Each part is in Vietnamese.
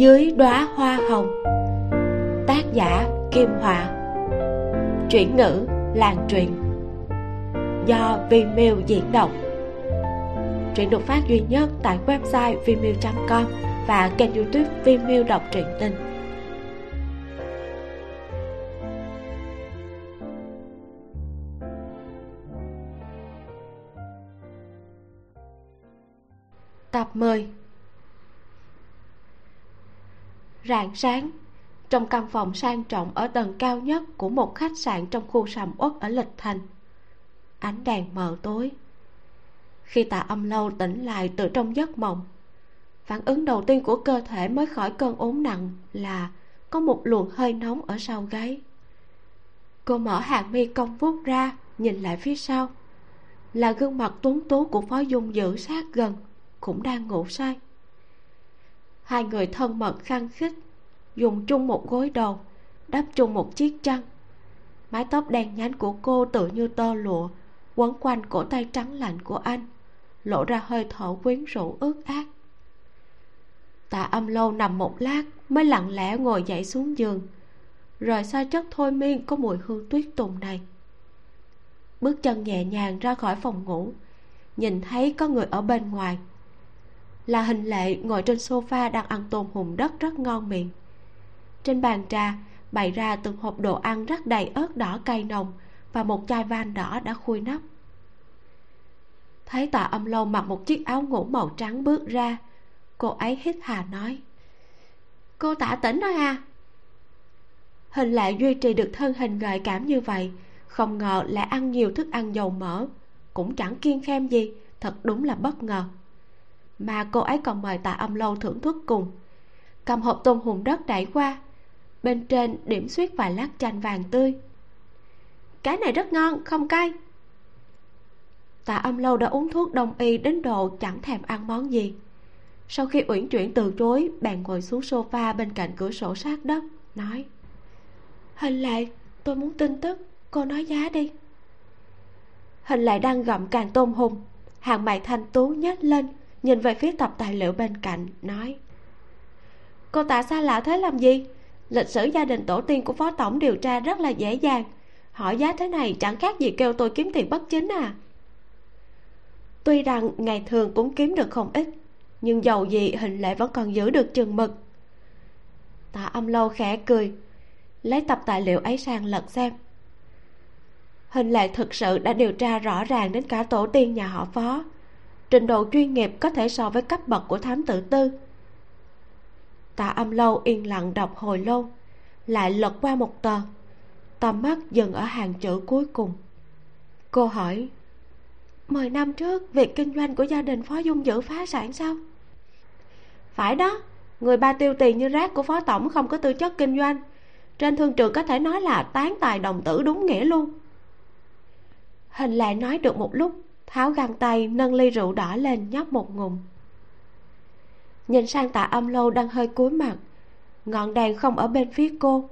dưới đóa hoa hồng. Tác giả kim hòa chuyển ngữ làng truyền. Do Vimeo diễn đọc. Truyện được phát duy nhất tại website vimeo.com và kênh youtube Vimeo đọc truyện tình. Tập 10 Rạng sáng. Trong căn phòng sang trọng ở tầng cao nhất Của một khách sạn trong khu sầm uất ở Lịch Thành, Ánh đèn mờ tối. Khi tạ âm lâu tỉnh lại từ trong giấc mộng, Phản ứng đầu tiên của cơ thể mới khỏi cơn ốm nặng Là có một luồng hơi nóng ở sau gáy. Cô mở hàng mi cong vuốt ra, Nhìn lại phía sau. Là gương mặt tuấn tú của Phó Dung giữ sát gần, cũng đang ngủ say hai người thân mật khăng khít, dùng chung một gối đầu, đắp chung một chiếc chăn. Mái tóc đen nhánh của cô tự như tơ lụa, quấn quanh cổ tay trắng lạnh của anh, lộ ra hơi thở quyến rũ ướt át. Tạ âm lâu nằm một lát mới lặng lẽ ngồi dậy xuống giường. Rời xa chất thôi miên có mùi hương tuyết tùng này. Bước chân nhẹ nhàng ra khỏi phòng ngủ, nhìn thấy có người ở bên ngoài là hình lệ ngồi trên sofa đang ăn tôm hùm đất rất ngon miệng. Trên bàn trà, bày ra từng hộp đồ ăn rất đầy ớt đỏ cay nồng và một chai van đỏ đã khui nắp. Thấy tạ âm lâu mặc một chiếc áo ngủ màu trắng bước ra, cô ấy hít hà nói, cô tạ tỉnh đó à? Hình lệ duy trì được thân hình gợi cảm như vậy, không ngờ lại ăn nhiều thức ăn dầu mỡ, cũng chẳng kiêng khem gì, thật đúng là bất ngờ mà cô ấy còn mời tạ âm lâu thưởng thức cùng. Cầm hộp tôm hùm đất đẩy qua, bên trên điểm xuyết vài lát chanh vàng tươi. Cái này rất ngon, không cay. Tạ âm lâu đã uống thuốc đông y đến độ chẳng thèm ăn món gì. Sau khi uyển chuyển từ chối bạn ngồi xuống sofa bên cạnh cửa sổ sát đất, nói, hình lệ tôi muốn tin tức, cô nói giá đi. Hình lại đang gặm càng tôm hùm, hàng mày thanh tú nhếch lên nhìn về phía tập tài liệu bên cạnh, nói, cô tạ xa lạ thế làm gì? Lịch sử gia đình tổ tiên của phó tổng điều tra rất là dễ dàng. Hỏi giá thế này chẳng khác gì kêu tôi kiếm tiền bất chính à. Tuy rằng ngày thường cũng kiếm được không ít, nhưng dầu gì hình lệ vẫn còn giữ được chừng mực. Tạ âm lâu khẽ cười, lấy tập tài liệu ấy sang lật xem. Hình lệ thực sự đã điều tra rõ ràng đến cả tổ tiên nhà họ phó trình độ chuyên nghiệp có thể so với cấp bậc của thám tử tư. Tạ âm lâu yên lặng đọc hồi lâu, lại lật qua một tờ. Tầm mắt dừng ở hàng chữ cuối cùng. Cô hỏi, mười năm trước, việc kinh doanh của gia đình phó dung dữ phá sản sao? Phải đó, người ba tiêu tiền như rác của phó tổng không có tư chất kinh doanh. Trên thương trường có thể nói là tán tài đồng tử đúng nghĩa luôn. Hình lại nói được một lúc tháo găng tay, nâng ly rượu đỏ lên nhấp một ngụm. Nhìn sang tạ âm lâu đang hơi cúi mặt, ngọn đèn không ở bên phía cô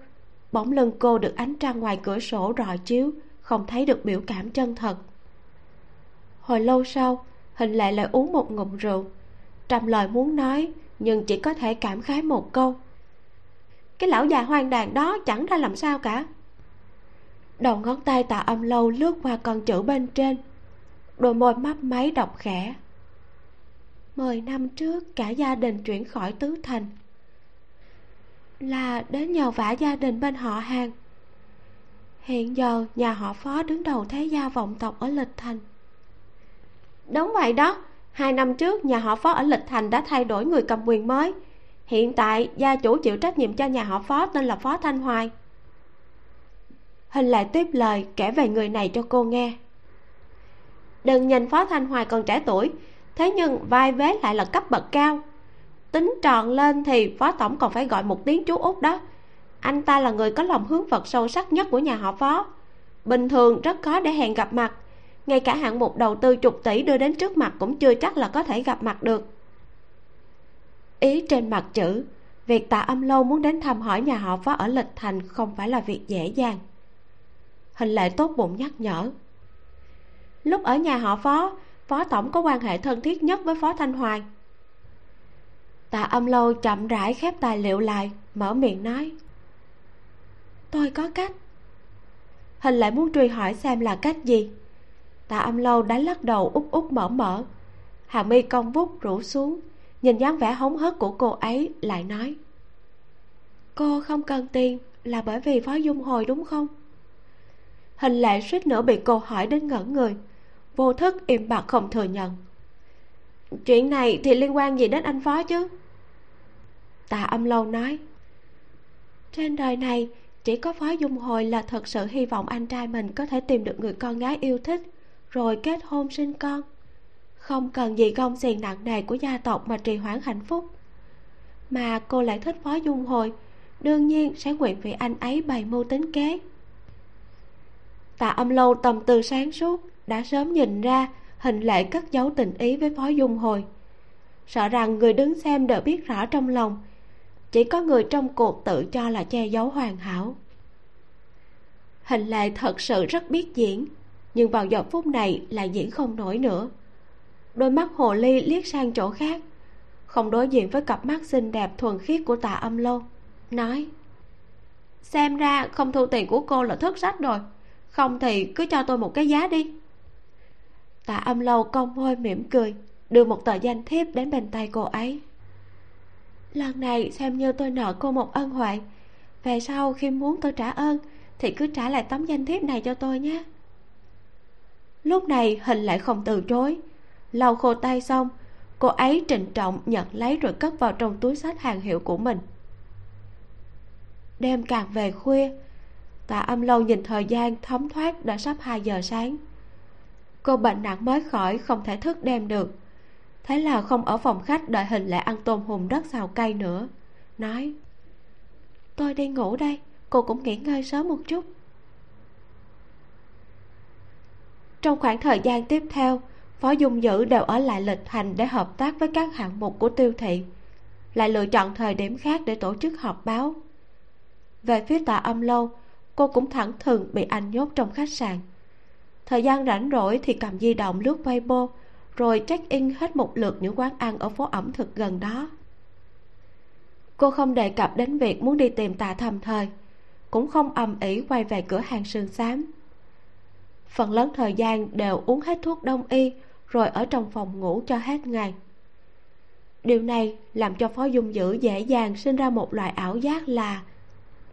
bóng lưng cô được ánh trăng ngoài cửa sổ rọi chiếu, không thấy được biểu cảm chân thật. Hồi lâu sau, hình lệ lại uống một ngụm rượu trăm lời muốn nói nhưng chỉ có thể cảm khái một câu. Cái lão già hoang đàn đó chẳng ra làm sao cả. Đầu ngón tay tạ âm lâu lướt qua con chữ bên trên đôi môi mấp máy đọc khẽ. Mười năm trước, cả gia đình chuyển khỏi tứ thành. Là đến nhờ vả gia đình bên họ hàng. Hiện giờ, nhà họ phó đứng đầu thế gia vọng tộc ở lịch thành. Đúng vậy đó. Hai năm trước, nhà họ phó ở lịch thành đã thay đổi người cầm quyền mới. Hiện tại, gia chủ chịu trách nhiệm cho nhà họ phó tên là phó thanh hoài. Hình lại tiếp lời kể về người này cho cô nghe đừng nhìn phó thanh hoài còn trẻ tuổi. Thế nhưng vai vế lại là cấp bậc cao. Tính tròn lên thì phó tổng còn phải gọi một tiếng chú út đó. Anh ta là người có lòng hướng vật sâu sắc nhất của nhà họ phó. Bình thường rất khó để hẹn gặp mặt. Ngay cả hạng mục đầu tư chục tỷ đưa đến trước mặt cũng chưa chắc là có thể gặp mặt được. Ý trên mặt chữ, việc tạ âm lâu muốn đến thăm hỏi nhà họ phó ở lịch thành không phải là việc dễ dàng. Hình lệ tốt bụng nhắc nhở lúc ở nhà họ phó phó tổng có quan hệ thân thiết nhất với phó thanh hoài. Tạ âm lâu chậm rãi khép tài liệu lại, mở miệng nói, tôi có cách. Hình lại muốn truy hỏi xem là cách gì. Tạ âm lâu đánh lắc đầu út út mở mở. Hà mi cong vút rủ xuống, nhìn dáng vẻ hống hớt của cô ấy, lại nói, cô không cần tiền, là bởi vì phó dung hồi đúng không? Hình lệ suýt nữa bị cô hỏi đến ngẩn người vô thức im bặt không thừa nhận. Chuyện này thì liên quan gì đến anh phó chứ? Tạ âm lâu nói. Trên đời này, chỉ có phó dung hồi là thật sự hy vọng anh trai mình có thể tìm được người con gái yêu thích, rồi kết hôn sinh con. Không cần gì gông xiềng nặng nề của gia tộc mà trì hoãn hạnh phúc. Mà cô lại thích phó dung hồi, đương nhiên sẽ nguyện vì anh ấy bày mưu tính kế. Tạ âm lâu tầm từ sáng suốt đã sớm nhìn ra hình lệ cất giấu tình ý với phó dung hồi. Sợ rằng người đứng xem đều biết rõ trong lòng, chỉ có người trong cuộc tự cho là che giấu hoàn hảo. Hình lệ thật sự rất biết diễn, nhưng vào giờ phút này lại diễn không nổi nữa. Đôi mắt hồ ly liếc sang chỗ khác, không đối diện với cặp mắt xinh đẹp thuần khiết của tạ âm lâu, nói, xem ra không thu tiền của cô là thất sách rồi, không thì cứ cho tôi một cái giá đi tạ âm lâu cong môi mỉm cười, đưa một tờ danh thiếp đến bên tay cô ấy. Lần này xem như tôi nợ cô một ân huệ. Về sau khi muốn tôi trả ơn, thì cứ trả lại tấm danh thiếp này cho tôi nhé. Lúc này hình lại không từ chối. Lau khô tay xong, cô ấy trịnh trọng nhận lấy rồi cất vào trong túi sách hàng hiệu của mình. Đêm càng về khuya tạ âm lâu nhìn thời gian thấm thoát đã sắp hai giờ sáng cô bệnh nặng mới khỏi không thể thức đêm được. Thế là không ở phòng khách đợi hình lại ăn tôm hùm đất xào cay nữa. Nói, tôi đi ngủ đây, cô cũng nghỉ ngơi sớm một chút. Trong khoảng thời gian tiếp theo, phó dung dữ đều ở lại lịch hành để hợp tác với các hạng mục của tiêu thị, lại lựa chọn thời điểm khác để tổ chức họp báo. Về phía tạ âm lâu, cô cũng thẳng thừng bị anh nhốt trong khách sạn thời gian rảnh rỗi thì cầm di động lướt weibo, rồi check in hết một lượt những quán ăn ở phố ẩm thực gần đó. Cô không đề cập đến việc muốn đi tìm tà thầm thời, cũng không ầm ĩ quay về cửa hàng sườn xám. Phần lớn thời gian đều uống hết thuốc đông y, rồi ở trong phòng ngủ cho hết ngày. Điều này làm cho phó dung dữ dễ dàng sinh ra một loại ảo giác là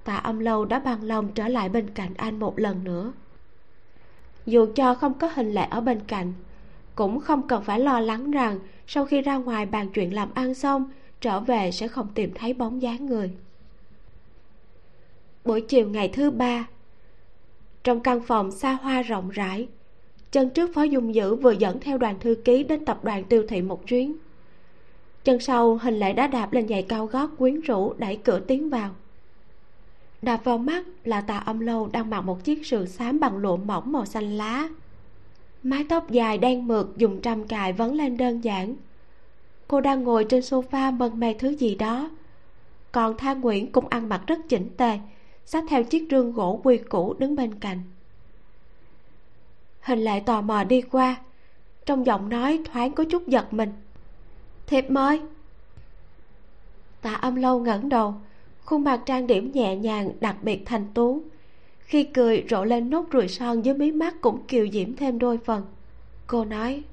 tạ âm lâu đã bằng lòng trở lại bên cạnh anh một lần nữa dù cho không có hình lệ ở bên cạnh, cũng không cần phải lo lắng rằng sau khi ra ngoài bàn chuyện làm ăn xong, trở về sẽ không tìm thấy bóng dáng người. Buổi chiều ngày thứ ba, trong căn phòng xa hoa rộng rãi, chân trước phó dung dữ vừa dẫn theo đoàn thư ký đến tập đoàn tiêu thị một chuyến chân sau, hình lệ đã đạp lên giày cao gót quyến rũ đẩy cửa tiến vào đập vào mắt là tà âm lâu đang mặc một chiếc sườn xám bằng lụa mỏng màu xanh lá. Mái tóc dài đen mượt dùng trăm cài vấn lên đơn giản. Cô đang ngồi trên sofa mân mê thứ gì đó. Còn tha nguyễn cũng ăn mặc rất chỉnh tề, xách theo chiếc rương gỗ quy cũ đứng bên cạnh. Hình lại tò mò đi qua, trong giọng nói thoáng có chút giật mình. Thiệp mời. Tạ âm lâu ngẩng đầu khuôn mặt trang điểm nhẹ nhàng, đặc biệt thanh tú. Khi cười, rộ lên nốt ruồi son dưới mí mắt cũng kiều diễm thêm đôi phần. Cô nói,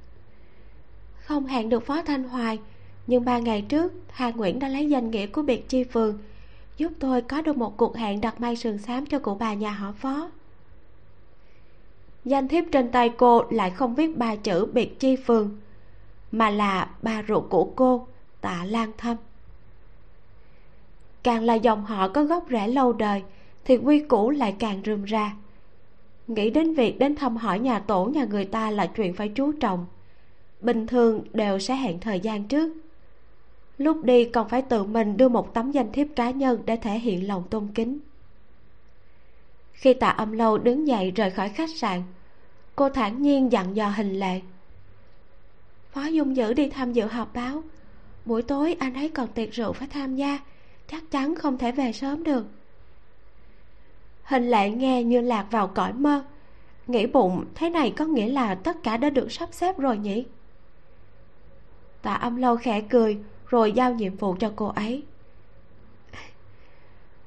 không hẹn được phó thanh hoài, nhưng ba ngày trước, hà nguyễn đã lấy danh nghĩa của biệt chi phường. Giúp tôi có được một cuộc hẹn đặt may sườn xám cho cụ bà nhà họ phó. Danh thiếp trên tay cô lại không viết ba chữ biệt chi phường, mà là ba ruột của cô, tạ lan thâm càng là dòng họ có gốc rễ lâu đời, thì quy củ lại càng rườm ra. Nghĩ đến việc đến thăm hỏi nhà tổ nhà người ta là chuyện phải chú trọng. Bình thường đều sẽ hẹn thời gian trước. Lúc đi còn phải tự mình đưa một tấm danh thiếp cá nhân để thể hiện lòng tôn kính. Khi tạ âm lâu đứng dậy rời khỏi khách sạn, cô thản nhiên dặn dò hình lệ phó dung dữ đi tham dự họp báo. Buổi tối anh ấy còn tiệc rượu phải tham gia chắc chắn không thể về sớm được. Hình lại nghe như lạc vào cõi mơ, nghĩ bụng, thế này có nghĩa là tất cả đã được sắp xếp rồi nhỉ? Tạ âm lâu khẽ cười, rồi giao nhiệm vụ cho cô ấy.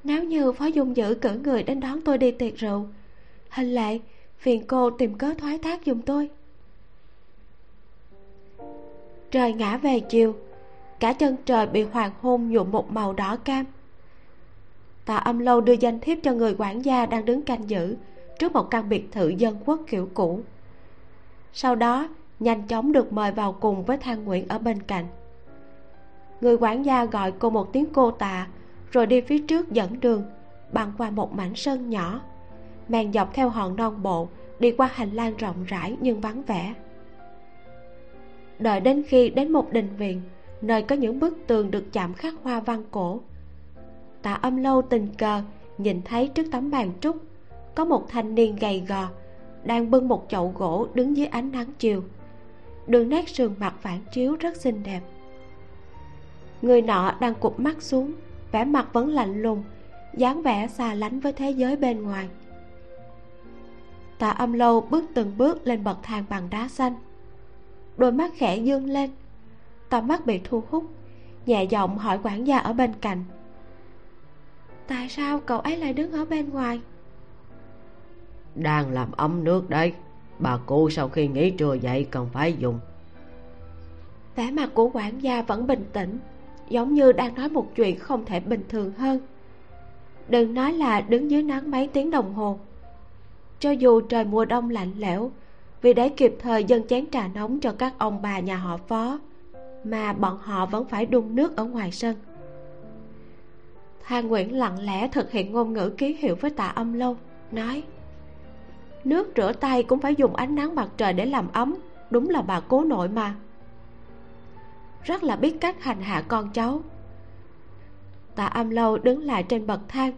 Nếu như phó dung dữ cử người đến đón tôi đi tiệc rượu, hình lệ phiền cô tìm cớ thoái thác giùm tôi. Trời ngã về chiều cả chân trời bị hoàng hôn nhuộm một màu đỏ cam. Tạ âm lâu đưa danh thiếp cho người quản gia đang đứng canh giữ trước một căn biệt thự dân quốc kiểu cũ. Sau đó, nhanh chóng được mời vào cùng với thang nguyễn ở bên cạnh. Người quản gia gọi cô một tiếng cô tạ, rồi đi phía trước dẫn đường, băng qua một mảnh sân nhỏ. Men dọc theo hòn non bộ, đi qua hành lang rộng rãi nhưng vắng vẻ. Đợi đến khi đến một đình viện nơi có những bức tường được chạm khắc hoa văn cổ. Tạ âm lâu tình cờ nhìn thấy trước tấm bàn trúc, có một thanh niên gầy gò, đang bưng một chậu gỗ đứng dưới ánh nắng chiều. Đường nét sườn mặt phản chiếu rất xinh đẹp. Người nọ đang cụp mắt xuống, vẻ mặt vẫn lạnh lùng, dáng vẻ xa lánh với thế giới bên ngoài. Tạ âm lâu bước từng bước lên bậc thang bằng đá xanh. Đôi mắt khẽ dương lên tầm mắt bị thu hút nhẹ giọng hỏi quản gia ở bên cạnh. Tại sao cậu ấy lại đứng ở bên ngoài? Đang làm ấm nước đấy bà cụ sau khi nghỉ trưa dậy cần phải dùng. Vẻ mặt của quản gia vẫn bình tĩnh giống như đang nói một chuyện không thể bình thường hơn. Đừng nói là đứng dưới nắng mấy tiếng đồng hồ. Cho dù trời mùa đông lạnh lẽo vì để kịp thời dâng chén trà nóng cho các ông bà nhà họ phó mà bọn họ vẫn phải đun nước ở ngoài sân. Thang Nguyễn lặng lẽ thực hiện ngôn ngữ ký hiệu với tạ âm lâu, Nói, Nước rửa tay cũng phải dùng ánh nắng mặt trời để làm ấm, Đúng là bà cố nội mà. Rất là biết cách hành hạ con cháu. Tạ âm lâu đứng lại trên bậc thang,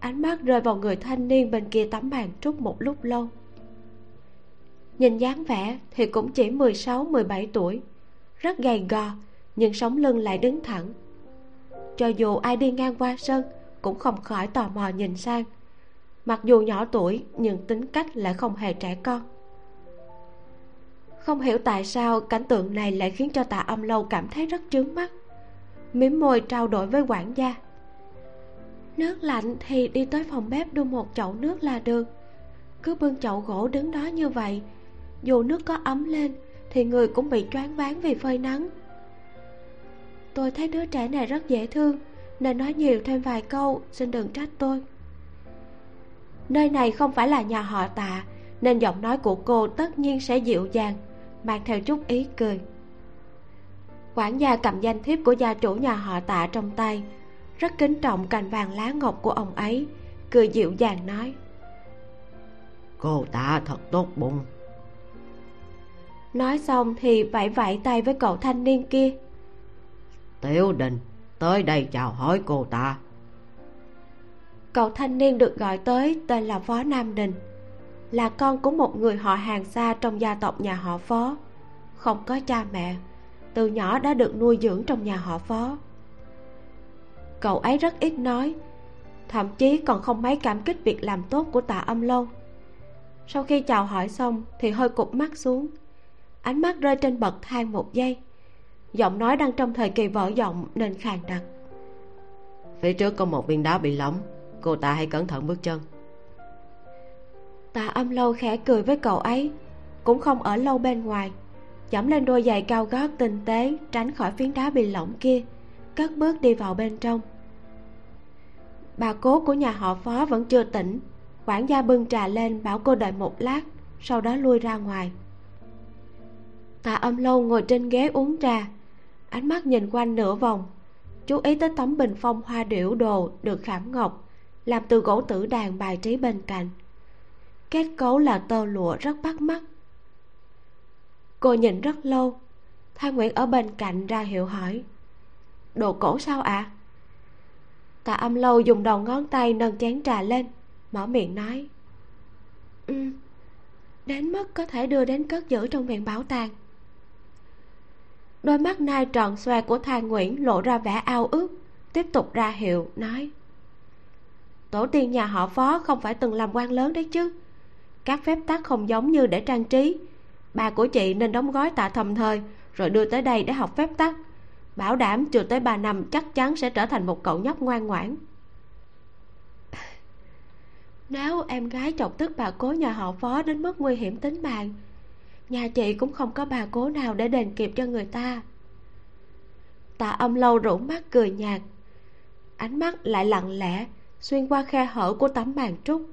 Ánh mắt rơi vào người thanh niên bên kia tấm bàn trúc một lúc lâu. Nhìn dáng vẻ thì cũng chỉ 16-17 tuổi. Rất gầy gò Nhưng sống lưng lại đứng thẳng. Cho dù ai đi ngang qua sân, cũng không khỏi tò mò nhìn sang. Mặc dù nhỏ tuổi, nhưng tính cách lại không hề trẻ con. Không hiểu tại sao cảnh tượng này lại khiến cho tạ âm lâu cảm thấy rất trướng mắt, mím môi trao đổi với quản gia. Nước lạnh thì đi tới phòng bếp đun một chậu nước là được. Cứ bưng chậu gỗ đứng đó như vậy, dù nước có ấm lên thì người cũng bị choáng váng vì phơi nắng. Tôi thấy đứa trẻ này rất dễ thương, nên nói nhiều thêm vài câu, xin đừng trách tôi. Nơi này không phải là nhà họ tạ, nên giọng nói của cô tất nhiên sẽ dịu dàng, mang theo chút ý cười. Quản gia cầm danh thiếp của gia chủ nhà họ tạ trong tay, rất kính trọng cành vàng lá ngọc của ông ấy, cười dịu dàng nói. Cô tạ thật tốt bụng nói xong thì vẫy vẫy tay với cậu thanh niên kia. Tiểu đình tới đây chào hỏi cô ta. Cậu thanh niên được gọi tới tên là phó nam đình. Là con của một người họ hàng xa trong gia tộc nhà họ phó. Không có cha mẹ từ nhỏ đã được nuôi dưỡng trong nhà họ phó. Cậu ấy rất ít nói thậm chí còn không mấy cảm kích việc làm tốt của tạ âm lâu. Sau khi chào hỏi xong thì hơi cụp mắt xuống ánh mắt rơi trên bậc thang một giây. Giọng nói đang trong thời kỳ vỡ giọng nên khàn đặc. Phía trước có một viên đá bị lỏng cô ta hãy cẩn thận bước chân. Tạ âm lâu khẽ cười với cậu ấy cũng không ở lâu bên ngoài dẫm lên đôi giày cao gót tinh tế tránh khỏi phiến đá bị lỏng kia cất bước đi vào bên trong. Bà cố của nhà họ phó vẫn chưa tỉnh quản gia bưng trà lên bảo cô đợi một lát sau đó lui ra ngoài tạ âm lâu ngồi trên ghế uống trà. Ánh mắt nhìn quanh nửa vòng. Chú ý tới tấm bình phong hoa điểu đồ được khảm ngọc, làm từ gỗ tử đàn bài trí bên cạnh. Kết cấu là tơ lụa rất bắt mắt. Cô nhìn rất lâu. Thang Nguyễn ở bên cạnh ra hiệu hỏi. Đồ cổ sao ạ? À? Tạ âm lâu dùng đầu ngón tay nâng chén trà lên, Mở miệng nói. Ừ Đến mức có thể đưa đến cất giữ trong viện bảo tàng đôi mắt nai tròn xoe của thang nguyễn lộ ra vẻ ao ước, tiếp tục ra hiệu, nói. Tổ tiên nhà họ phó không phải từng làm quan lớn đấy chứ. Các phép tắc không giống như để trang trí. Bà của chị nên đóng gói tạ thầm thời, rồi đưa tới đây để học phép tắc. Bảo đảm chưa tới ba năm chắc chắn sẽ trở thành một cậu nhóc ngoan ngoãn. Nếu em gái chọc tức bà cố nhà họ phó đến mức nguy hiểm tính mạng nhà chị cũng không có bà cố nào để đền kịp cho người ta. Tạ âm lâu rủ mắt cười nhạt. Ánh mắt lại lặng lẽ, xuyên qua khe hở của tấm màn trúc,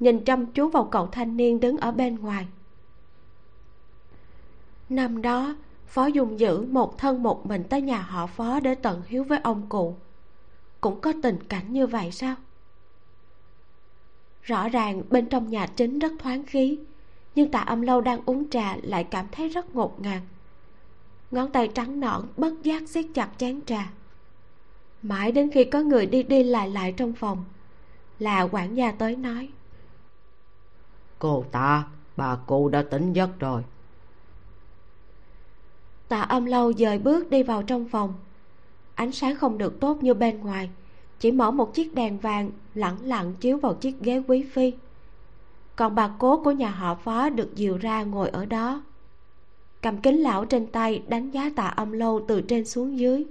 nhìn chăm chú vào cậu thanh niên đứng ở bên ngoài. Năm đó, phó dung dữ một thân một mình tới nhà họ phó để tận hiếu với ông cụ. Cũng có tình cảnh như vậy sao? Rõ ràng bên trong nhà chính rất thoáng khí nhưng tạ âm lâu đang uống trà lại cảm thấy rất ngột ngạt. Ngón tay trắng nõn bất giác siết chặt chén trà. Mãi đến khi có người đi đi lại lại trong phòng là quản gia tới nói cô ta bà cụ đã tỉnh giấc rồi. Tạ âm lâu dời bước đi vào trong phòng. Ánh sáng không được tốt như bên ngoài chỉ mở một chiếc đèn vàng lẳng lặng chiếu vào chiếc ghế quý phi còn bà cố của nhà họ phó được dìu ra ngồi ở đó. Cầm kính lão trên tay đánh giá tạ âm lâu từ trên xuống dưới.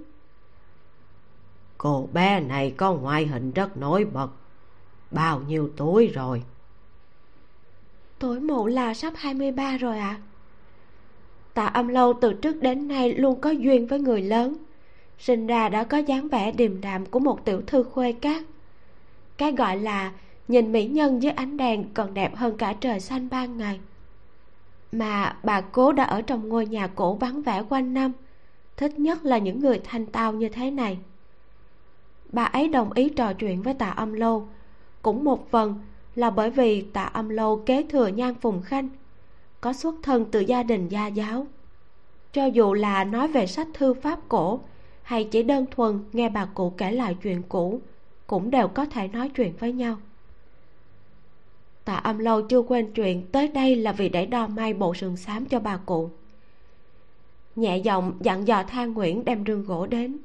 Cô bé này có ngoại hình rất nổi bật. Bao nhiêu tuổi rồi? Tuổi mụ là sắp 23 rồi ạ. À. tạ âm lâu từ trước đến nay luôn có duyên với người lớn. Sinh ra đã có dáng vẻ điềm đạm của một tiểu thư khuê cát cái gọi là nhìn mỹ nhân dưới ánh đèn còn đẹp hơn cả trời xanh ban ngày. Mà bà cố đã ở trong ngôi nhà cổ vắng vẻ quanh năm, thích nhất là những người thanh tao như thế này. Bà ấy đồng ý trò chuyện với tạ âm lâu cũng một phần là bởi vì tạ âm lâu kế thừa nhan phùng khanh, có xuất thân từ gia đình gia giáo. Cho dù là nói về sách thư pháp cổ hay chỉ đơn thuần nghe bà cụ kể lại chuyện cũ, cũng đều có thể nói chuyện với nhau tạ âm lâu chưa quên chuyện tới đây là vì để đo may bộ sườn xám cho bà cụ. Nhẹ giọng dặn dò than nguyễn đem rương gỗ đến.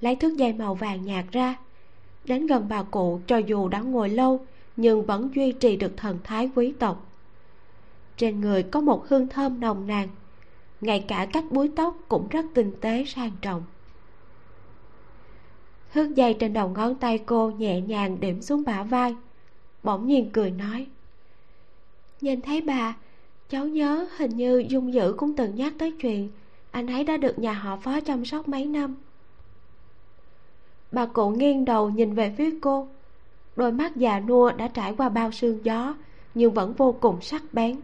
Lấy thước dây màu vàng nhạt ra. Đến gần bà cụ, cho dù đã ngồi lâu, nhưng vẫn duy trì được thần thái quý tộc. Trên người có một hương thơm nồng nàn. Ngay cả cách búi tóc cũng rất tinh tế sang trọng. Thước dây trên đầu ngón tay cô nhẹ nhàng điểm xuống bả vai bỗng nhiên cười nói. Nhìn thấy bà cháu nhớ hình như dung dữ cũng từng nhắc tới chuyện anh ấy đã được nhà họ phó chăm sóc mấy năm. Bà cụ nghiêng đầu nhìn về phía cô đôi mắt già nua đã trải qua bao sương gió nhưng vẫn vô cùng sắc bén.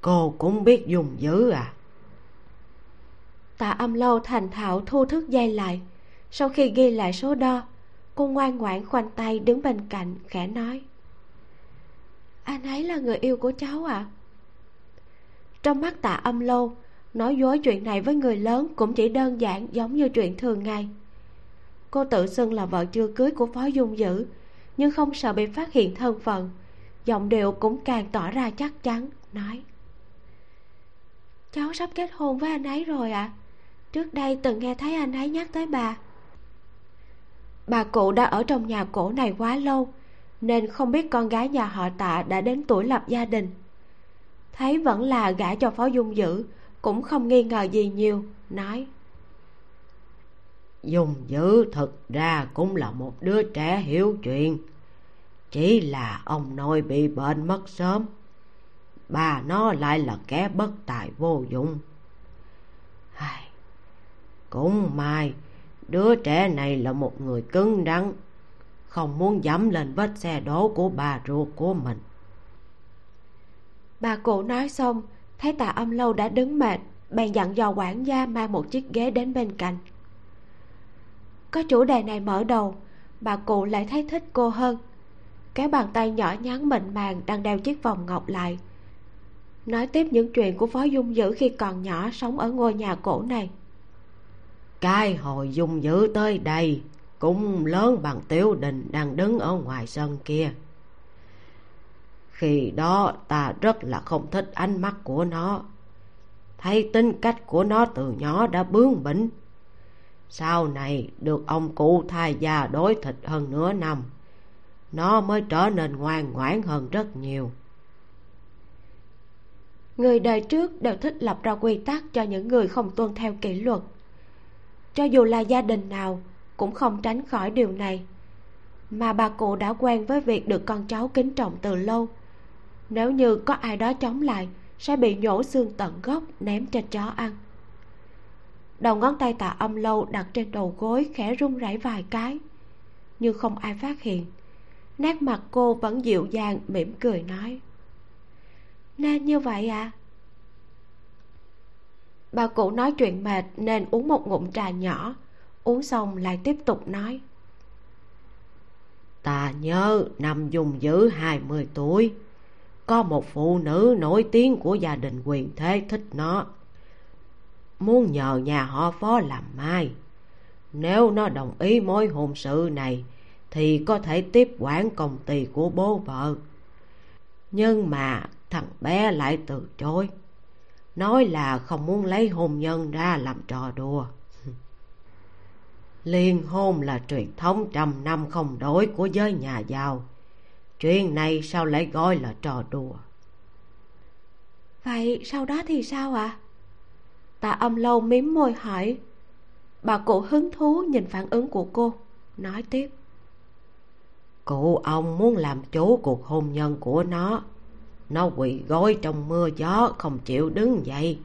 Cô cũng biết dùng dữ à? Tạ âm lâu thành thạo thu thức dây lại sau khi ghi lại số đo cô ngoan ngoãn khoanh tay đứng bên cạnh, khẽ nói. Anh ấy là người yêu của cháu à trong mắt tạ âm lâu, nói dối chuyện này với người lớn cũng chỉ đơn giản giống như chuyện thường ngày. Cô tự xưng là vợ chưa cưới của phó dung dữ, nhưng không sợ bị phát hiện thân phận. Giọng điệu cũng càng tỏ ra chắc chắn, nói. Cháu sắp kết hôn với anh ấy rồi ạ. À? trước đây từng nghe thấy anh ấy nhắc tới bà bà cụ đã ở trong nhà cổ này quá lâu, nên không biết con gái nhà họ tạ đã đến tuổi lập gia đình. Thấy vẫn là gả cho phó dung dữ, cũng không nghi ngờ gì nhiều, nói. Dung dữ thực ra cũng là một đứa trẻ hiểu chuyện, chỉ là ông nội bị bệnh mất sớm. Bà nó lại là kẻ bất tài vô dụng. Cũng may đứa trẻ này là một người cứng rắn không muốn dẫm lên vết xe đổ của bà ruột của mình. Bà cụ nói xong, thấy tạ âm lâu đã đứng mệt, bèn dặn dò quản gia mang một chiếc ghế đến bên cạnh. Có chủ đề này mở đầu, bà cụ lại thấy thích cô hơn. Kéo bàn tay nhỏ nhắn mịn màng đang đeo chiếc vòng ngọc lại. Nói tiếp những chuyện của phó dung dữ khi còn nhỏ sống ở ngôi nhà cổ này cái hồi dung dữ tới đây, cũng lớn bằng tiểu đình đang đứng ở ngoài sân kia. Khi đó ta rất là không thích ánh mắt của nó. Thấy tính cách của nó từ nhỏ đã bướng bỉnh. Sau này được ông cụ thay gia đối thịt hơn nửa năm, nó mới trở nên ngoan ngoãn hơn rất nhiều. Người đời trước đều thích lập ra quy tắc cho những người không tuân theo kỷ luật cho dù là gia đình nào cũng không tránh khỏi điều này. Mà bà cụ đã quen với việc được con cháu kính trọng từ lâu. Nếu như có ai đó chống lại, sẽ bị nhổ xương tận gốc ném cho chó ăn. Đầu ngón tay tạ âm lâu đặt trên đầu gối khẽ run rẩy vài cái, nhưng không ai phát hiện. Nét mặt cô vẫn dịu dàng, mỉm cười nói, nên như vậy à? Bà cụ nói chuyện mệt nên uống một ngụm trà nhỏ. Uống xong lại tiếp tục nói. Ta nhớ năm dùng dữ hai mươi tuổi. Có một phụ nữ nổi tiếng của gia đình quyền thế thích nó. Muốn nhờ nhà họ phó làm mai. Nếu nó đồng ý mối hôn sự này, thì có thể tiếp quản công ty của bố vợ. Nhưng mà thằng bé lại từ chối nói là không muốn lấy hôn nhân ra làm trò đùa. Liên hôn là truyền thống trăm năm không đổi của giới nhà giàu. Chuyện này sao lại gọi là trò đùa? Vậy sau đó thì sao ạ? À? tạ âm lâu miếm môi hỏi. Bà cụ hứng thú nhìn phản ứng của cô nói tiếp. Cụ ông muốn làm chủ cuộc hôn nhân của nó nó quỳ gối trong mưa gió, không chịu đứng dậy.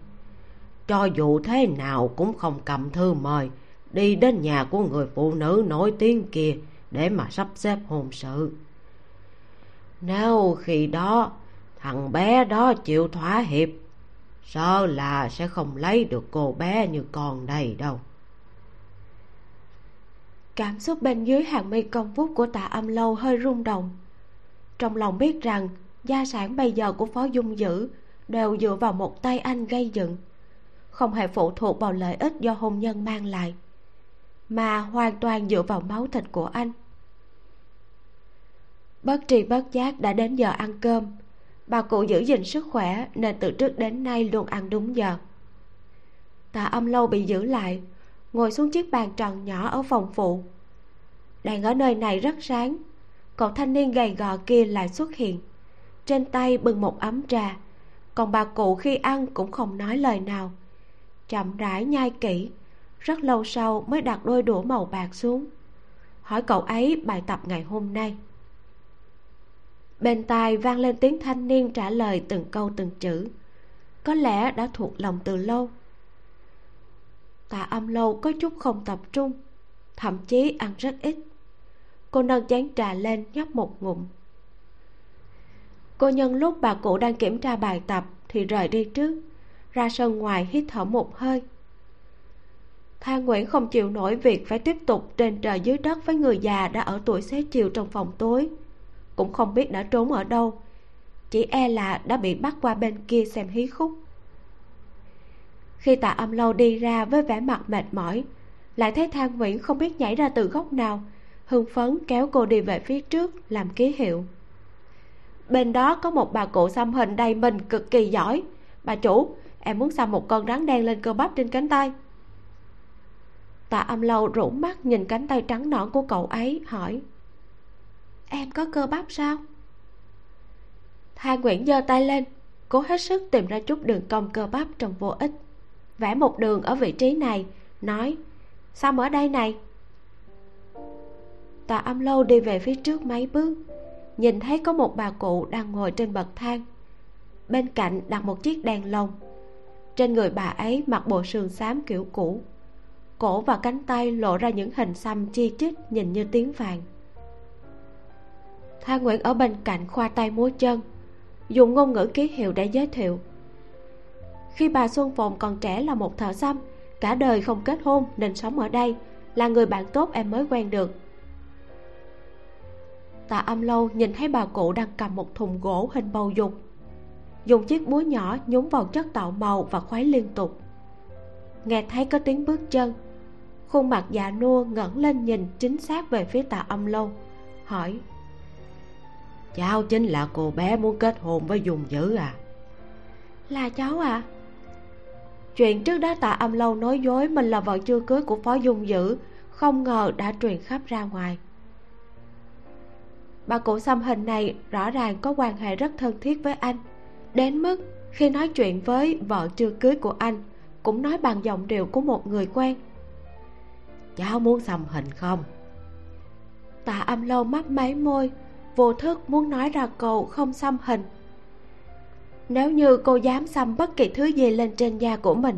Cho dù thế nào cũng không cầm thư mời, đi đến nhà của người phụ nữ nổi tiếng kia để mà sắp xếp hôn sự. Nếu khi đó, thằng bé đó chịu thỏa hiệp, sợ là sẽ không lấy được cô bé như con đây đâu. Cảm xúc bên dưới hàng mi công vút của tạ âm lâu hơi rung động. Trong lòng biết rằng gia sản bây giờ của phó dung dữ đều dựa vào một tay anh gây dựng. Không hề phụ thuộc vào lợi ích do hôn nhân mang lại, mà hoàn toàn dựa vào máu thịt của anh. Bất tri bất giác đã đến giờ ăn cơm. Bà cụ giữ gìn sức khỏe nên từ trước đến nay luôn ăn đúng giờ. Tạ âm lâu bị giữ lại, ngồi xuống chiếc bàn tròn nhỏ ở phòng phụ. Đèn ở nơi này rất sáng, cậu thanh niên gầy gò kia lại xuất hiện trên tay bưng một ấm trà. Còn bà cụ khi ăn cũng không nói lời nào. Chậm rãi nhai kỹ, rất lâu sau mới đặt đôi đũa màu bạc xuống. Hỏi cậu ấy bài tập ngày hôm nay. Bên tai vang lên tiếng thanh niên trả lời từng câu từng chữ. Có lẽ đã thuộc lòng từ lâu. Tạ âm lâu có chút không tập trung, thậm chí ăn rất ít. Cô nâng chén trà lên nhấp một ngụm cô nhân lúc bà cụ đang kiểm tra bài tập thì rời đi trước, ra sân ngoài hít thở một hơi. Tha Nguyễn không chịu nổi việc phải tiếp tục trên trời dưới đất với người già đã ở tuổi xế chiều trong phòng tối. Cũng không biết đã trốn ở đâu, chỉ e là đã bị bắt qua bên kia xem hí khúc. Khi tạ âm lâu đi ra với vẻ mặt mệt mỏi, lại thấy thang nguyễn không biết nhảy ra từ góc nào, hưng phấn kéo cô đi về phía trước làm ký hiệu bên đó có một bà cụ xăm hình đầy mình cực kỳ giỏi. Bà chủ, em muốn xăm một con rắn đen lên cơ bắp trên cánh tay. Tạ âm lâu rủ mắt nhìn cánh tay trắng nõn của cậu ấy, hỏi, em có cơ bắp sao? Tha Nguyễn giơ tay lên, Cố hết sức tìm ra chút đường cong cơ bắp trong vô ích, Vẽ một đường ở vị trí này, Nói Sao ở đây này. Tạ âm lâu đi về phía trước mấy bước Nhìn thấy có một bà cụ đang ngồi trên bậc thang. Bên cạnh đặt một chiếc đèn lồng. Trên người bà ấy mặc bộ sườn xám kiểu cũ. Cổ và cánh tay lộ ra những hình xăm chi chít nhìn như tiếng vàng. Tha Nguyễn ở bên cạnh khoa tay múa chân, Dùng ngôn ngữ ký hiệu để giới thiệu. Khi bà Xuân Phồn còn trẻ là một thợ xăm, Cả đời không kết hôn nên sống ở đây, Là người bạn tốt em mới quen được. Tạ âm lâu nhìn thấy bà cụ đang cầm một thùng gỗ hình bầu dục. Dùng chiếc búa nhỏ nhúng vào chất tạo màu và khuấy liên tục. Nghe thấy có tiếng bước chân, Khuôn mặt già nua ngẩng lên nhìn chính xác về phía tạ âm lâu, Hỏi, cháu chính là cô bé muốn kết hôn với dùng dữ à? Là cháu à chuyện trước đó tạ âm lâu nói dối mình là vợ chưa cưới của phó dung dữ, không ngờ đã truyền khắp ra ngoài bà cụ xăm hình này rõ ràng có quan hệ rất thân thiết với anh. Đến mức khi nói chuyện với vợ chưa cưới của anh cũng nói bằng giọng điệu của một người quen. Cháu muốn xăm hình không? Tạ âm lâu mắt máy môi vô thức muốn nói ra câu không xăm hình. Nếu như cô dám xăm bất kỳ thứ gì lên trên da của mình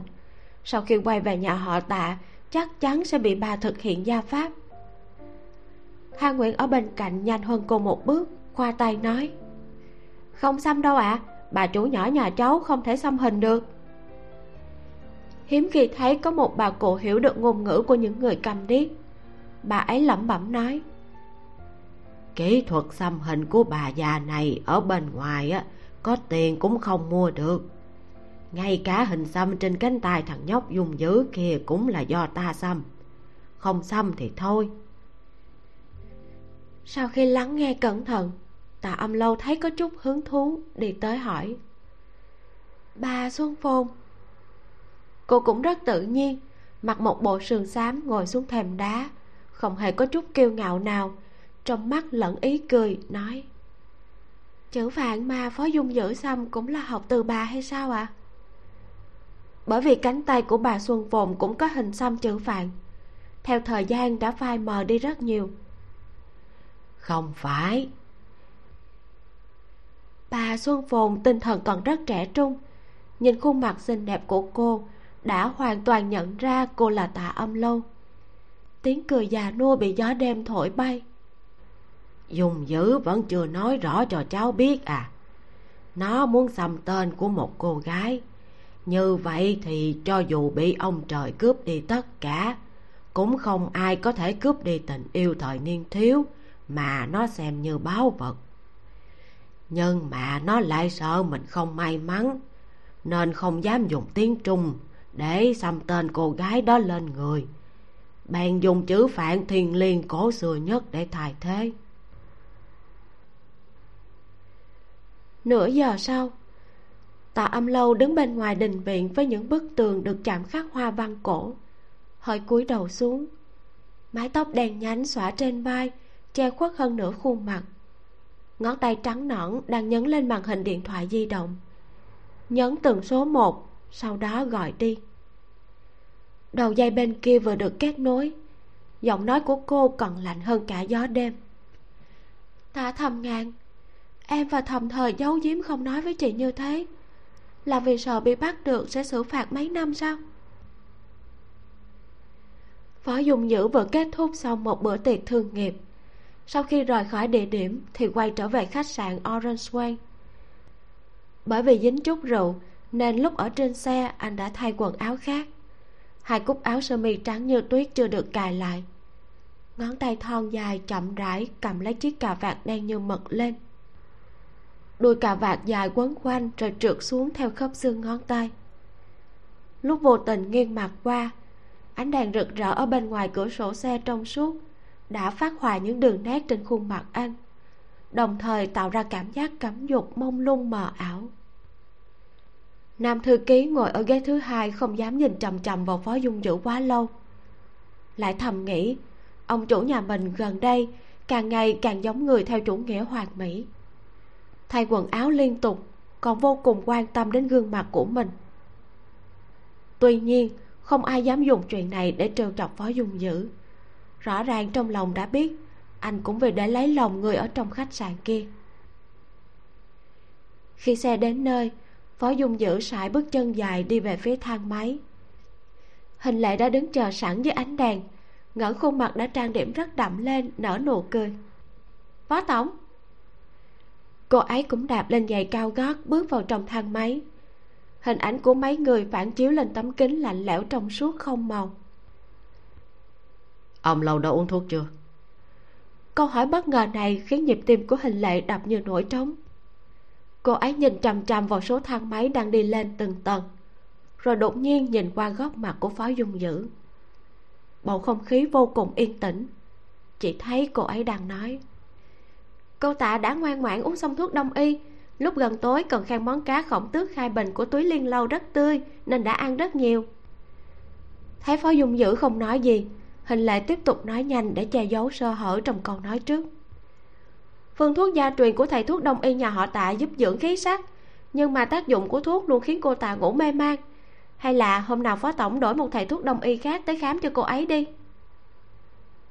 sau khi quay về nhà họ tạ chắc chắn sẽ bị bà thực hiện gia pháp Hà Nguyễn ở bên cạnh nhanh hơn cô một bước khoa tay nói. Không xăm đâu ạ à, bà chủ nhỏ nhà cháu không thể xăm hình được. Hiếm khi thấy có một bà cụ hiểu được ngôn ngữ của những người cầm điếc. Bà ấy lẩm bẩm nói. Kỹ thuật xăm hình của bà già này ở bên ngoài á có tiền cũng không mua được. Ngay cả hình xăm trên cánh tay thằng nhóc dùng dữ kia cũng là do ta xăm. Không xăm thì thôi sau khi lắng nghe cẩn thận, tạ âm lâu thấy có chút hứng thú đi tới hỏi. Bà xuân phồn. Cô cũng rất tự nhiên, mặc một bộ sườn xám ngồi xuống thềm đá, không hề có chút kiêu ngạo nào, trong mắt lẫn ý cười, nói. Chữ phạn mà phó dung dữ xăm cũng là học từ bà hay sao ạ? À? bởi vì cánh tay của bà xuân phồn cũng có hình xăm chữ phạn theo thời gian đã phai mờ đi rất nhiều không phải. Bà xuân phồn tinh thần còn rất trẻ trung. Nhìn khuôn mặt xinh đẹp của cô đã hoàn toàn nhận ra cô là tạ âm lâu. Tiếng cười già nua bị gió đêm thổi bay. Dùng dữ vẫn chưa nói rõ cho cháu biết à. Nó muốn xăm tên của một cô gái. Như vậy thì cho dù bị ông trời cướp đi tất cả, cũng không ai có thể cướp đi tình yêu thời niên thiếu mà nó xem như báu vật. Nhưng mà nó lại sợ mình không may mắn, nên không dám dùng tiếng trung để xăm tên cô gái đó lên người. Bèn dùng chữ phạn thiền liên cổ xưa nhất để thay thế. Nửa giờ sau, tạ âm lâu đứng bên ngoài đình viện với những bức tường được chạm khắc hoa văn cổ, hơi cúi đầu xuống, mái tóc đen nhánh xõa trên vai che khuất hơn nửa khuôn mặt. Ngón tay trắng nõn đang nhấn lên màn hình điện thoại di động. Nhấn từng số một, sau đó gọi đi. Đầu dây bên kia vừa được kết nối, giọng nói của cô còn lạnh hơn cả gió đêm. Tạ thầm ngàn, em và thầm thời giấu giếm không nói với chị như thế. Là vì sợ bị bắt được sẽ xử phạt mấy năm sao? Phó Dung dữ vừa kết thúc xong một bữa tiệc thương nghiệp sau khi rời khỏi địa điểm thì quay trở về khách sạn orange way. Bởi vì dính chút rượu, nên lúc ở trên xe, anh đã thay quần áo khác. Hai cúc áo sơ mi trắng như tuyết chưa được cài lại. Ngón tay thon dài chậm rãi cầm lấy chiếc cà vạt đen như mực lên. Đuôi cà vạt dài quấn quanh rồi trượt xuống theo khớp xương ngón tay. Lúc vô tình nghiêng mặt qua, ánh đèn rực rỡ ở bên ngoài cửa sổ xe trong suốt đã phát hòa những đường nét trên khuôn mặt anh, đồng thời tạo ra cảm giác cấm dục mông lung mờ ảo. Nam thư ký ngồi ở ghế thứ hai không dám nhìn trầm trầm vào phó dung dữ quá lâu. Lại thầm nghĩ, ông chủ nhà mình gần đây càng ngày càng giống người theo chủ nghĩa hoàn mỹ. Thay quần áo liên tục, còn vô cùng quan tâm đến gương mặt của mình. Tuy nhiên, không ai dám dùng chuyện này để trêu chọc phó dung dữ rõ ràng trong lòng đã biết, anh cũng vì để lấy lòng người ở trong khách sạn kia. Khi xe đến nơi, phó dung dữ sải bước chân dài đi về phía thang máy. Hình lệ đã đứng chờ sẵn dưới ánh đèn ngỡ khuôn mặt đã trang điểm rất đậm lên nở nụ cười. Phó tổng. Cô ấy cũng đạp lên giày cao gót bước vào trong thang máy. Hình ảnh của mấy người phản chiếu lên tấm kính lạnh lẽo trong suốt không màu ông lâu đã uống thuốc chưa? Câu hỏi bất ngờ này khiến nhịp tim của hình lệ đập như nổi trống. Cô ấy nhìn chằm chằm vào số thang máy đang đi lên từng tầng, rồi đột nhiên nhìn qua góc mặt của phó dung dữ. Bầu không khí vô cùng yên tĩnh. Chỉ thấy cô ấy đang nói, cô tạ đã ngoan ngoãn uống xong thuốc đông y. Lúc gần tối cần khen món cá khổng tước khai bình của túi liên lâu rất tươi nên đã ăn rất nhiều. Thấy phó dung dữ không nói gì hình lệ tiếp tục nói nhanh để che giấu sơ hở trong câu nói trước. Phương thuốc gia truyền của thầy thuốc đông y nhà họ tạ giúp dưỡng khí sắc nhưng mà tác dụng của thuốc luôn khiến cô tạ ngủ mê man. Hay là hôm nào phó tổng đổi một thầy thuốc đông y khác tới khám cho cô ấy đi?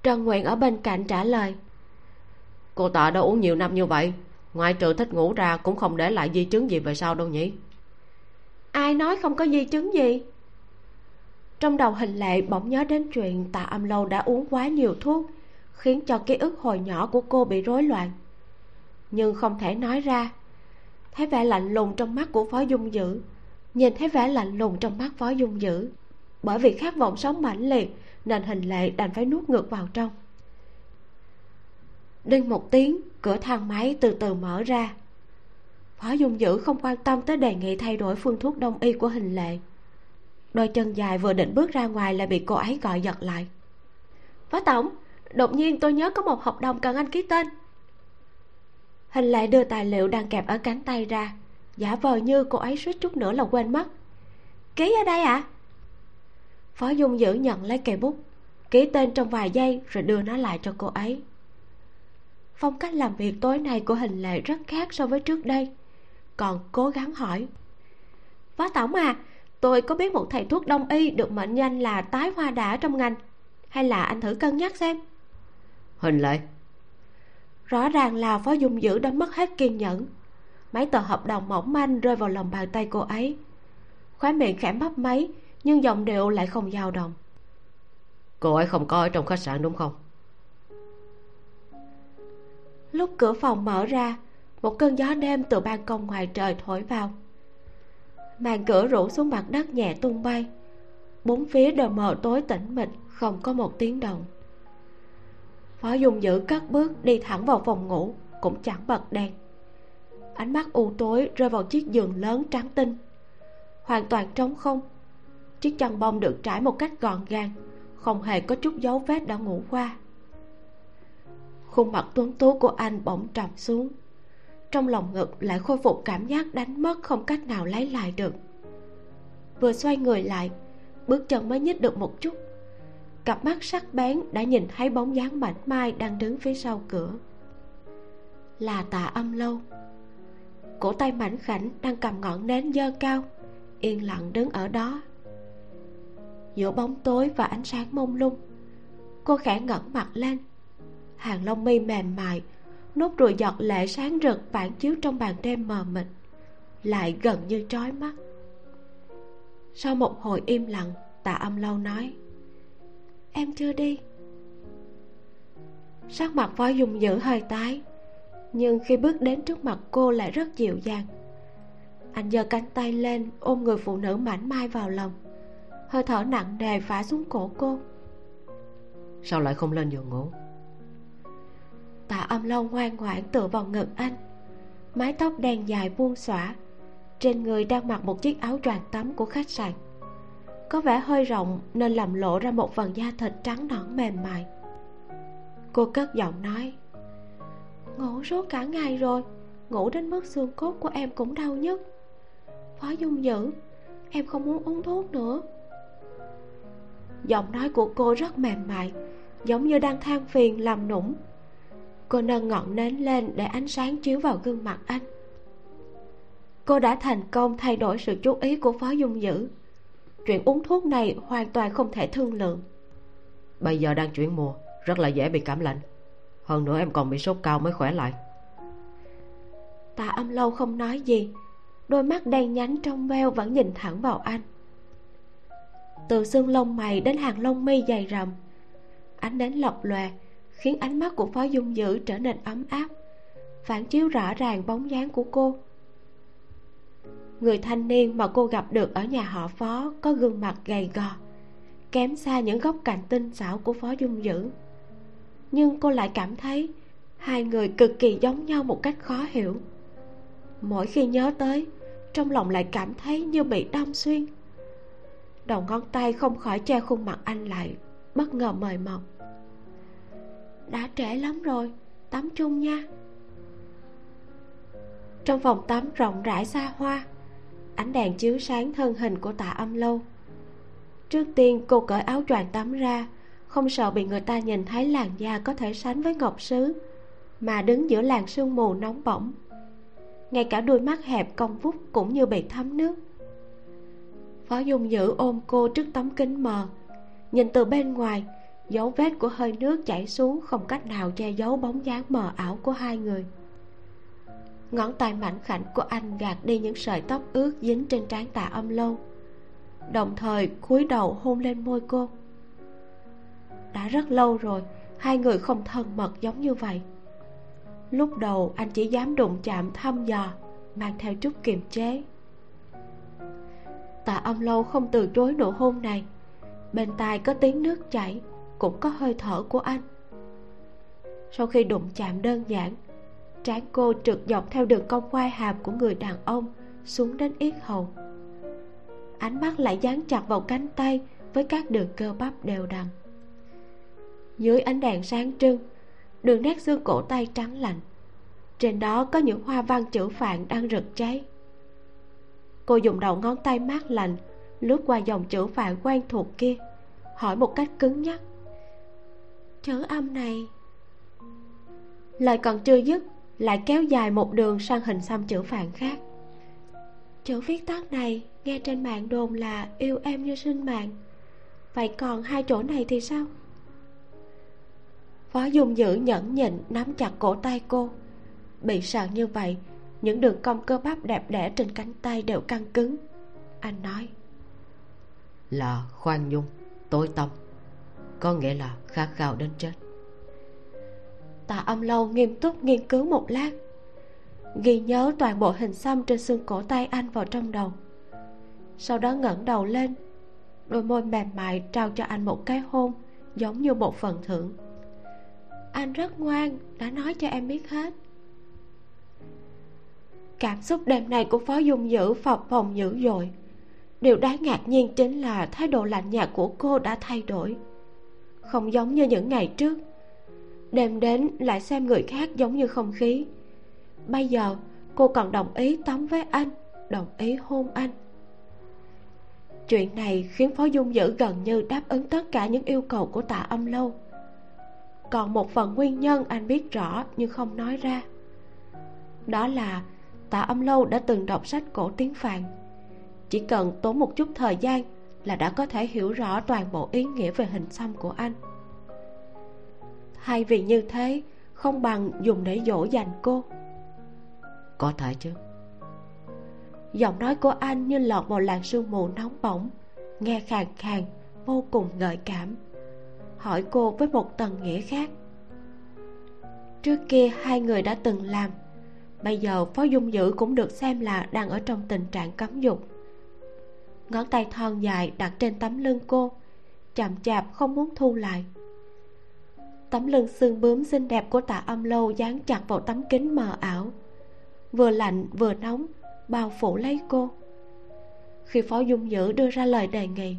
Trần nguyện ở bên cạnh trả lời. Cô tạ đã uống nhiều năm như vậy ngoại trừ thích ngủ ra cũng không để lại di chứng gì về sau đâu nhỉ? Ai nói không có di chứng gì trong đầu hình lệ bỗng nhớ đến chuyện tạ âm lâu đã uống quá nhiều thuốc, khiến cho ký ức hồi nhỏ của cô bị rối loạn. Nhưng không thể nói ra. Thấy vẻ lạnh lùng trong mắt của phó dung dữ, nhìn thấy vẻ lạnh lùng trong mắt phó dung dữ, bởi vì khát vọng sống mãnh liệt nên hình lệ đành phải nuốt ngược vào trong. Đinh một tiếng, cửa thang máy từ từ mở ra. Phó dung dữ không quan tâm tới đề nghị thay đổi phương thuốc đông y của hình lệ đôi chân dài vừa định bước ra ngoài lại bị cô ấy gọi giật lại. Phó tổng, đột nhiên tôi nhớ có một hợp đồng cần anh ký tên. Hình lại đưa tài liệu đang kẹp ở cánh tay ra. Giả vờ như cô ấy suýt chút nữa là quên mất. Ký ở đây ạ. À? phó dung dữ nhận lấy cây bút, ký tên trong vài giây rồi đưa nó lại cho cô ấy. Phong cách làm việc tối nay của hình lệ rất khác so với trước đây. Còn cố gắng hỏi, phó tổng à tôi có biết một thầy thuốc đông y được mệnh danh là tái hoa đả trong ngành. Hay là anh thử cân nhắc xem. Hình lệ rõ ràng là phó dung dữ đã mất hết kiên nhẫn. Mấy tờ hợp đồng mỏng manh rơi vào lòng bàn tay cô ấy. Khóe miệng khẽ mấp máy nhưng giọng điệu lại không dao động. Cô ấy không có ở trong khách sạn đúng không? Lúc cửa phòng mở ra một cơn gió đêm từ ban công ngoài trời thổi vào màn cửa rủ xuống mặt đất nhẹ tung bay. Bốn phía đều mờ tối tĩnh mịch, không có một tiếng động. Phó dung dữ cất bước đi thẳng vào phòng ngủ, cũng chẳng bật đèn. Ánh mắt u tối rơi vào chiếc giường lớn trắng tinh. Hoàn toàn trống không. Chiếc chăn bông được trải một cách gọn gàng, không hề có chút dấu vết đã ngủ qua. Khuôn mặt tuấn tú của anh bỗng trầm xuống trong lòng ngực lại khôi phục cảm giác đánh mất không cách nào lấy lại được. Vừa xoay người lại, bước chân mới nhích được một chút. Cặp mắt sắc bén đã nhìn thấy bóng dáng mảnh mai đang đứng phía sau cửa. Là tạ âm lâu. Cổ tay mảnh khảnh đang cầm ngọn nến dơ cao, yên lặng đứng ở đó. Giữa bóng tối và ánh sáng mông lung, cô khẽ ngẩng mặt lên. Hàng lông mi mềm mại nốt ruồi giọt lệ sáng rực phản chiếu trong bàn đêm mờ mịt, lại gần như trói mắt. Sau một hồi im lặng, tạ âm lâu nói, em chưa đi. Sắc mặt voi dùng dữ hơi tái, nhưng khi bước đến trước mặt cô lại rất dịu dàng. Anh giơ cánh tay lên ôm người phụ nữ mảnh mai vào lòng, hơi thở nặng nề phả xuống cổ cô. Sao lại không lên giường ngủ? Tạ âm lâu ngoan ngoãn tựa vào ngực anh. Mái tóc đen dài buông xõa. Trên người đang mặc một chiếc áo choàng tắm của khách sạn. Có vẻ hơi rộng nên làm lộ ra một phần da thịt trắng nõn mềm mại. Cô cất giọng nói, ngủ suốt cả ngày rồi, ngủ đến mức xương cốt của em cũng đau nhất. Phó dung dữ em không muốn uống thuốc nữa. Giọng nói của cô rất mềm mại, giống như đang than phiền làm nũng cô nâng ngọn nến lên để ánh sáng chiếu vào gương mặt anh. Cô đã thành công thay đổi sự chú ý của phó dung dữ. Chuyện uống thuốc này hoàn toàn không thể thương lượng. Bây giờ đang chuyển mùa rất là dễ bị cảm lạnh. Hơn nữa em còn bị sốt cao mới khỏe lại. Tạ âm lâu không nói gì. Đôi mắt đen nhánh trong veo vẫn nhìn thẳng vào anh. Từ xương lông mày đến hàng lông mi dày rậm. Ánh nến lọc lòe khiến ánh mắt của phó dung dữ trở nên ấm áp, phản chiếu rõ ràng bóng dáng của cô. Người thanh niên mà cô gặp được ở nhà họ phó có gương mặt gầy gò, kém xa những góc cạnh tinh xảo của phó dung dữ. Nhưng cô lại cảm thấy hai người cực kỳ giống nhau một cách khó hiểu. Mỗi khi nhớ tới, trong lòng lại cảm thấy như bị đong xuyên. Đầu ngón tay không khỏi che khuôn mặt anh lại, bất ngờ mời mọc đã trễ lắm rồi, tắm chung nha. Trong phòng tắm rộng rãi xa hoa, ánh đèn chiếu sáng thân hình của tạ âm lâu. Trước tiên, cô cởi áo choàng tắm ra, không sợ bị người ta nhìn thấy làn da có thể sánh với ngọc sứ, mà đứng giữa làn sương mù nóng bỏng. Ngay cả đôi mắt hẹp cong vút cũng như bị thấm nước. Phó dung dữ ôm cô trước tấm kính mờ, nhìn từ bên ngoài dấu vết của hơi nước chảy xuống không cách nào che giấu bóng dáng mờ ảo của hai người. Ngón tay mảnh khảnh của anh gạt đi những sợi tóc ướt dính trên trán tạ âm lâu. Đồng thời, cúi đầu hôn lên môi cô. Đã rất lâu rồi, hai người không thân mật giống như vậy. Lúc đầu, anh chỉ dám đụng chạm thăm dò, mang theo chút kiềm chế. Tạ âm lâu không từ chối nụ hôn này. Bên tai có tiếng nước chảy cũng có hơi thở của anh. Sau khi đụng chạm đơn giản, trán cô trượt dọc theo đường cong quai hàm của người đàn ông xuống đến yết hầu. Ánh mắt lại dán chặt vào cánh tay với các đường cơ bắp đều đặn. Dưới ánh đèn sáng trưng, đường nét xương cổ tay trắng lạnh. Trên đó có những hoa văn chữ phạn đang rực cháy. Cô dùng đầu ngón tay mát lạnh, lướt qua dòng chữ phạn quen thuộc kia, hỏi một cách cứng nhắc chữ âm này. Lời còn chưa dứt, lại kéo dài một đường sang hình xăm chữ phạn khác. Chữ viết tắt này nghe trên mạng đồn là yêu em như sinh mạng. Vậy còn hai chỗ này thì sao? Phó dung dữ nhẫn nhịn nắm chặt cổ tay cô. Bị sợ như vậy, những đường cong cơ bắp đẹp đẽ trên cánh tay đều căng cứng. Anh nói, là khoan dung tối tâm có nghĩa là khát khao đến chết. Tạ âm lâu nghiêm túc nghiên cứu một lát, ghi nhớ toàn bộ hình xăm trên xương cổ tay anh vào trong đầu. Sau đó ngẩng đầu lên, đôi môi mềm mại trao cho anh một cái hôn giống như một phần thưởng. Anh rất ngoan, đã nói cho em biết hết. Cảm xúc đêm nay của phó dung dữ phập phồng dữ dội. Điều đáng ngạc nhiên chính là thái độ lạnh nhạt của cô đã thay đổi không giống như những ngày trước. Đêm đến lại xem người khác giống như không khí. Bây giờ, cô còn đồng ý tắm với anh, đồng ý hôn anh. Chuyện này khiến phó dung dữ gần như đáp ứng tất cả những yêu cầu của tạ âm lâu. Còn một phần nguyên nhân anh biết rõ nhưng không nói ra. Đó là tạ âm lâu đã từng đọc sách cổ tiếng phạn. Chỉ cần tốn một chút thời gian là đã có thể hiểu rõ toàn bộ ý nghĩa về hình xăm của anh. Hay vì như thế, không bằng dùng để dỗ dành cô? Có thể chứ. Giọng nói của anh như lọt vào làn sương mù nóng bỏng, nghe khàn khàn, vô cùng gợi cảm. Hỏi cô với một tầng nghĩa khác. Trước kia hai người đã từng làm, bây giờ phó dung dữ cũng được xem là đang ở trong tình trạng cấm dục ngón tay thon dài đặt trên tấm lưng cô chậm chạp không muốn thu lại. Tấm lưng xương bướm xinh đẹp của tạ âm lâu dán chặt vào tấm kính mờ ảo vừa lạnh vừa nóng bao phủ lấy cô. Khi phó dung dữ đưa ra lời đề nghị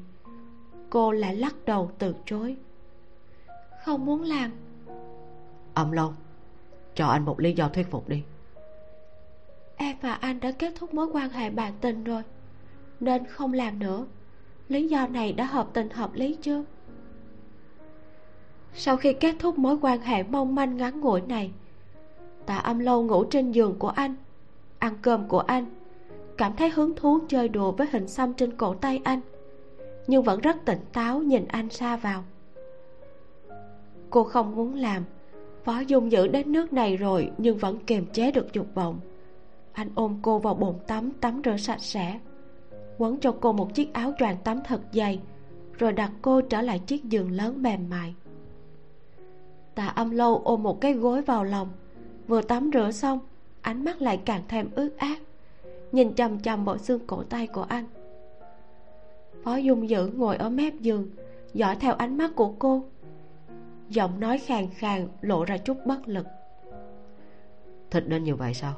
cô lại lắc đầu từ chối. Không muốn làm. Âm lâu cho anh một lý do thuyết phục đi. Em và anh đã kết thúc mối quan hệ bạn tình rồi nên không làm nữa. Lý do này đã hợp tình hợp lý chưa sau khi kết thúc mối quan hệ mong manh ngắn ngủi này, tạ âm lâu ngủ trên giường của anh, ăn cơm của anh, cảm thấy hứng thú chơi đùa với hình xăm trên cổ tay anh, nhưng vẫn rất tỉnh táo nhìn anh xa vào. Cô không muốn làm phó dung dữ đến nước này rồi nhưng vẫn kiềm chế được dục vọng. Anh ôm cô vào bồn tắm tắm rửa sạch sẽ quấn cho cô một chiếc áo choàng tắm thật dày, rồi đặt cô trở lại chiếc giường lớn mềm mại. Tạ âm lâu ôm một cái gối vào lòng, vừa tắm rửa xong, ánh mắt lại càng thêm ướt át, nhìn chằm chằm bộ xương cổ tay của anh. Phó dung dữ ngồi ở mép giường, dõi theo ánh mắt của cô, giọng nói khàn khàn lộ ra chút bất lực. Thích đến như vậy sao?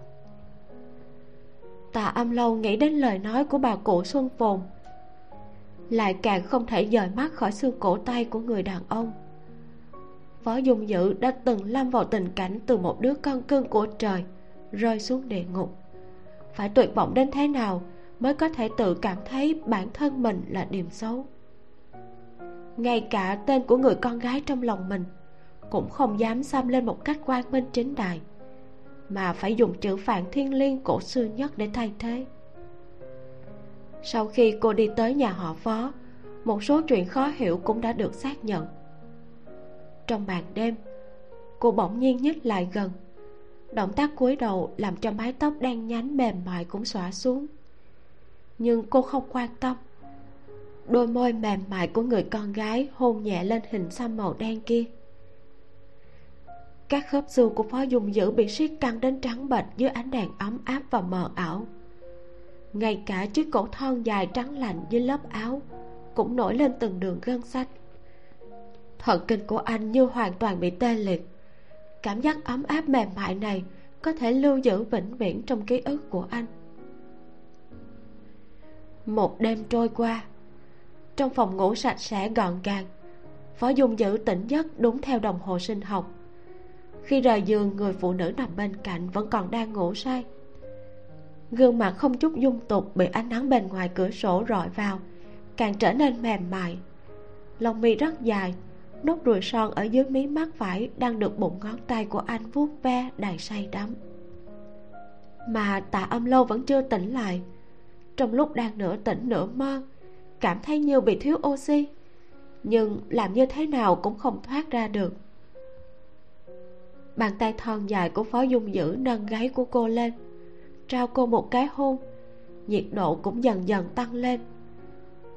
Tạ âm lâu nghĩ đến lời nói của bà cụ xuân phồn. Lại càng không thể dời mắt khỏi xương cổ tay của người đàn ông. Phó dung dữ đã từng lâm vào tình cảnh từ một đứa con cưng của trời rơi xuống địa ngục. Phải tuyệt vọng đến thế nào mới có thể tự cảm thấy bản thân mình là điểm xấu? Ngay cả tên của người con gái trong lòng mình cũng không dám xăm lên một cách quang minh chính đại mà phải dùng chữ phạn thiên liêng cổ xưa nhất để thay thế. Sau khi cô đi tới nhà họ phó, một số chuyện khó hiểu cũng đã được xác nhận. Trong màn đêm, cô bỗng nhiên nhích lại gần. Động tác cúi đầu làm cho mái tóc đen nhánh mềm mại cũng xõa xuống. Nhưng cô không quan tâm. Đôi môi mềm mại của người con gái hôn nhẹ lên hình xăm màu đen kia các khớp xương của phó dung dữ bị siết căng đến trắng bệch dưới ánh đèn ấm áp và mờ ảo. Ngay cả chiếc cổ thon dài trắng lạnh dưới lớp áo cũng nổi lên từng đường gân xanh. Thần kinh của anh như hoàn toàn bị tê liệt. Cảm giác ấm áp mềm mại này có thể lưu giữ vĩnh viễn trong ký ức của anh. Một đêm trôi qua, trong phòng ngủ sạch sẽ gọn gàng, phó dung dữ tỉnh giấc đúng theo đồng hồ sinh học khi rời giường, người phụ nữ nằm bên cạnh vẫn còn đang ngủ say. Gương mặt không chút dung tục bị ánh nắng bên ngoài cửa sổ rọi vào, càng trở nên mềm mại. Lông mi rất dài, nốt ruồi son ở dưới mí mắt phải đang được bụng ngón tay của anh vuốt ve đầy say đắm. Mà tạ âm lâu vẫn chưa tỉnh lại. Trong lúc đang nửa tỉnh nửa mơ, cảm thấy như bị thiếu oxy. Nhưng làm như thế nào cũng không thoát ra được bàn tay thon dài của phó dung dữ nâng gáy của cô lên. Trao cô một cái hôn, nhiệt độ cũng dần dần tăng lên.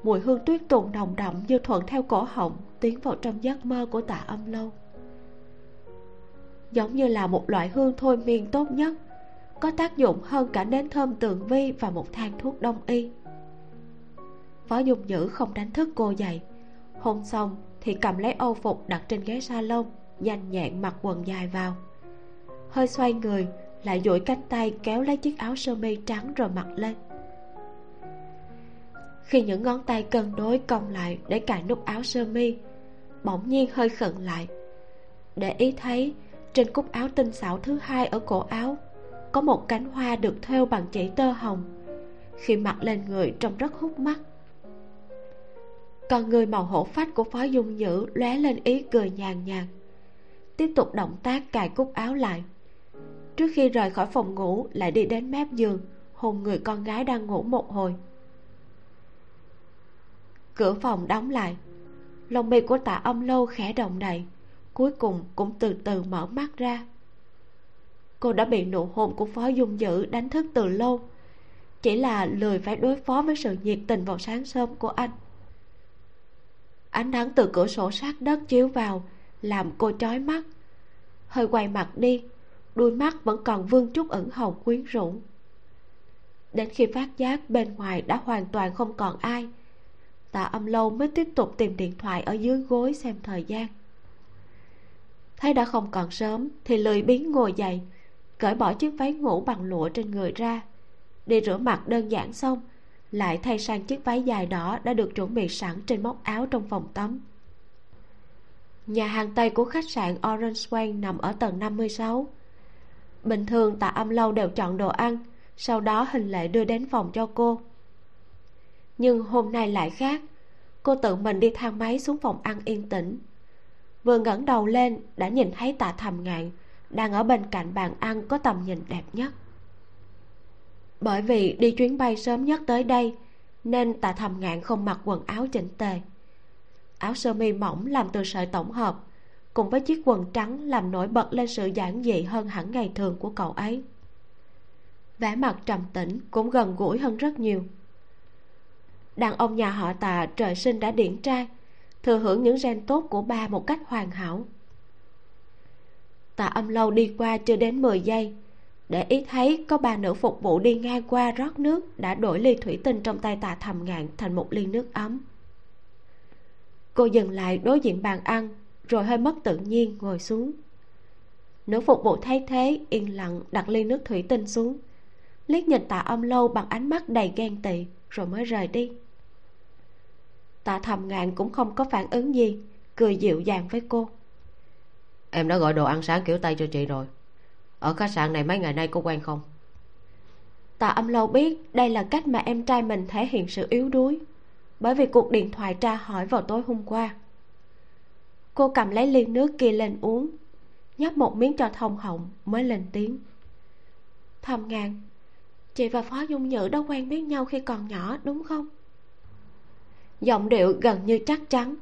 Mùi hương tuyết tùng nồng đậm như thuận theo cổ họng tiến vào trong giấc mơ của tạ âm lâu. Giống như là một loại hương thôi miên tốt nhất, có tác dụng hơn cả nến thơm tường vi và một thang thuốc đông y. Phó dung dữ không đánh thức cô dậy. Hôn xong thì cầm lấy âu phục đặt trên ghế salon nhanh nhẹn mặc quần dài vào. Hơi xoay người, lại duỗi cánh tay kéo lấy chiếc áo sơ mi trắng rồi mặc lên. Khi những ngón tay cân đối cong lại để cài nút áo sơ mi, bỗng nhiên hơi khẩn lại. Để ý thấy, trên cúc áo tinh xảo thứ hai ở cổ áo, có một cánh hoa được thêu bằng chỉ tơ hồng. Khi mặc lên người trông rất hút mắt. Còn người màu hổ phách của phó dung nhữ lóe lên ý cười nhàn nhạt tiếp tục động tác cài cúc áo lại. Trước khi rời khỏi phòng ngủ, lại đi đến mép giường, hôn người con gái đang ngủ một hồi. Cửa phòng đóng lại. Lông mi của tạ âm lâu khẽ động đậy, cuối cùng cũng từ từ mở mắt ra. Cô đã bị nụ hôn của phó dung dữ đánh thức từ lâu. Chỉ là lười phải đối phó với sự nhiệt tình vào sáng sớm của anh. Ánh nắng từ cửa sổ sát đất chiếu vào làm cô chói mắt. Hơi quay mặt đi, đôi mắt vẫn còn vương chút ẩn hồng quyến rũ. Đến khi phát giác bên ngoài đã hoàn toàn không còn ai, tạ âm lâu mới tiếp tục tìm điện thoại ở dưới gối xem thời gian. Thấy đã không còn sớm thì lười biếng ngồi dậy, cởi bỏ chiếc váy ngủ bằng lụa trên người ra. Đi rửa mặt đơn giản xong, lại thay sang chiếc váy dài đỏ đã được chuẩn bị sẵn trên móc áo trong phòng tắm nhà hàng tây của khách sạn orange swan nằm ở tầng 56 bình thường tạ âm lâu đều chọn đồ ăn, sau đó hình lệ đưa đến phòng cho cô. Nhưng hôm nay lại khác, cô tự mình đi thang máy xuống phòng ăn yên tĩnh. Vừa ngẩng đầu lên, đã nhìn thấy tạ thầm ngạn đang ở bên cạnh bàn ăn có tầm nhìn đẹp nhất. Bởi vì đi chuyến bay sớm nhất tới đây, nên tạ thầm ngạn không mặc quần áo chỉnh tề áo sơ mi mỏng làm từ sợi tổng hợp, cùng với chiếc quần trắng làm nổi bật lên sự giản dị hơn hẳn ngày thường của cậu ấy. Vẻ mặt trầm tĩnh cũng gần gũi hơn rất nhiều. Đàn ông nhà họ tạ trời sinh đã điển trai, thừa hưởng những gen tốt của ba một cách hoàn hảo. Tạ âm lâu đi qua chưa đến 10 giây, để ý thấy có ba nữ phục vụ đi ngang qua rót nước đã đổi ly thủy tinh trong tay tạ thầm ngạn thành một ly nước ấm cô dừng lại đối diện bàn ăn rồi hơi mất tự nhiên ngồi xuống. Nữ phục vụ thấy thế yên lặng đặt ly nước thủy tinh xuống. Liếc nhìn tạ âm lâu bằng ánh mắt đầy ghen tị rồi mới rời đi. Tạ thầm ngạn cũng không có phản ứng gì cười dịu dàng với cô. Em đã gọi đồ ăn sáng kiểu tây cho chị rồi. Ở khách sạn này mấy ngày nay có quen không? Tạ âm lâu biết đây là cách mà em trai mình thể hiện sự yếu đuối bởi vì cuộc điện thoại tra hỏi vào tối hôm qua. Cô cầm lấy ly nước kia lên uống, nhấp một miếng cho thông họng mới lên tiếng. Thầm ngàn, chị và phó dung nhữ đã quen biết nhau khi còn nhỏ, đúng không? Giọng điệu gần như chắc chắn,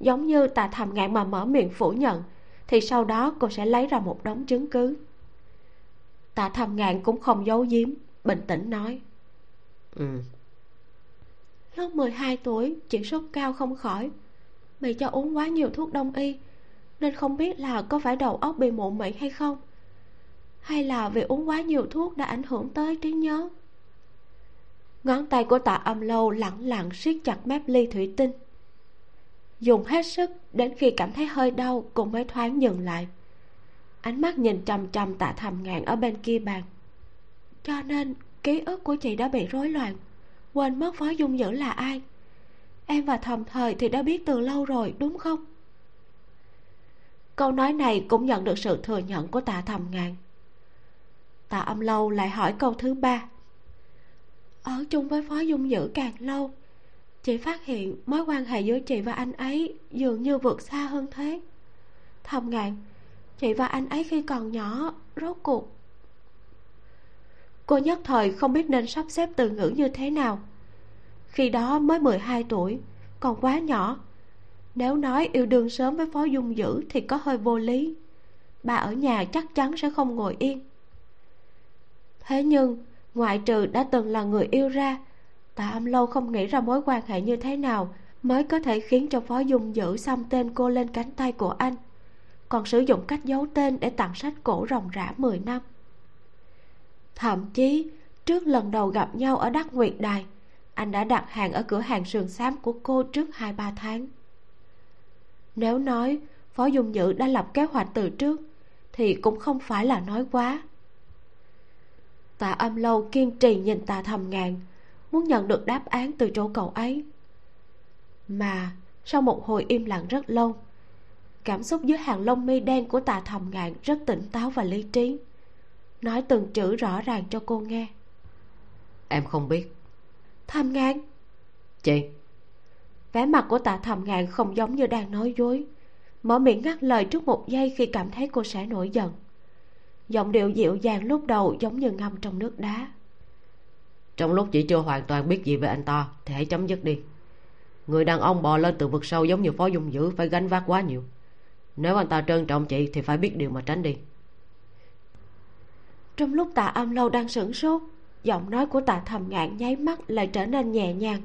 giống như tạ thầm ngạn mà mở miệng phủ nhận, thì sau đó cô sẽ lấy ra một đống chứng cứ. Tạ thầm ngạn cũng không giấu giếm, bình tĩnh nói. Ừ lúc 12 tuổi chỉ sốt cao không khỏi. Bị cho uống quá nhiều thuốc đông y, nên không biết là có phải đầu óc bị mụ mị hay không, hay là vì uống quá nhiều thuốc đã ảnh hưởng tới trí nhớ. Ngón tay của tạ âm lâu lẳng lặng siết chặt mép ly thủy tinh. Dùng hết sức đến khi cảm thấy hơi đau cũng mới thoáng dừng lại. Ánh mắt nhìn trầm trầm tạ thầm ngạn ở bên kia bàn. Cho nên ký ức của chị đã bị rối loạn quên mất phó dung nhữ là ai. Em và thầm thời thì đã biết từ lâu rồi, đúng không? Câu nói này cũng nhận được sự thừa nhận của tạ thầm ngàn. Tạ âm lâu lại hỏi câu thứ ba. Ở chung với phó dung dữ càng lâu, chị phát hiện mối quan hệ giữa chị và anh ấy dường như vượt xa hơn thế. Thầm ngàn, chị và anh ấy khi còn nhỏ, rốt cuộc cô nhất thời không biết nên sắp xếp từ ngữ như thế nào. Khi đó mới 12 tuổi, còn quá nhỏ. Nếu nói yêu đương sớm với phó dung dữ thì có hơi vô lý. Bà ở nhà chắc chắn sẽ không ngồi yên. Thế nhưng, ngoại trừ đã từng là người yêu ra tạ âm lâu không nghĩ ra mối quan hệ như thế nào mới có thể khiến cho phó dung dữ xăm tên cô lên cánh tay của anh, còn sử dụng cách giấu tên để tặng sách cổ ròng rã 10 năm thậm chí, trước lần đầu gặp nhau ở đắc nguyệt đài, anh đã đặt hàng ở cửa hàng sườn xám của cô trước hai ba tháng. Nếu nói phó dung nhữ đã lập kế hoạch từ trước, thì cũng không phải là nói quá. Tạ âm lâu kiên trì nhìn tạ thầm ngàn, muốn nhận được đáp án từ chỗ cậu ấy. Mà sau một hồi im lặng rất lâu, cảm xúc dưới hàng lông mi đen của tạ thầm ngạn rất tỉnh táo và lý trí nói từng chữ rõ ràng cho cô nghe. Em không biết. Thầm ngạn chị vẻ mặt của tạ thầm ngạn không giống như đang nói dối. Mở miệng ngắt lời trước một giây khi cảm thấy cô sẽ nổi giận. Giọng điệu dịu dàng lúc đầu giống như ngâm trong nước đá. Trong lúc chị chưa hoàn toàn biết gì về anh ta thì hãy chấm dứt đi. Người đàn ông bò lên từ vực sâu giống như phó dung dữ phải gánh vác quá nhiều. Nếu anh ta trân trọng chị thì phải biết điều mà tránh đi trong lúc tạ âm lâu đang sửng sốt, giọng nói của tạ thầm ngạn nháy mắt lại trở nên nhẹ nhàng.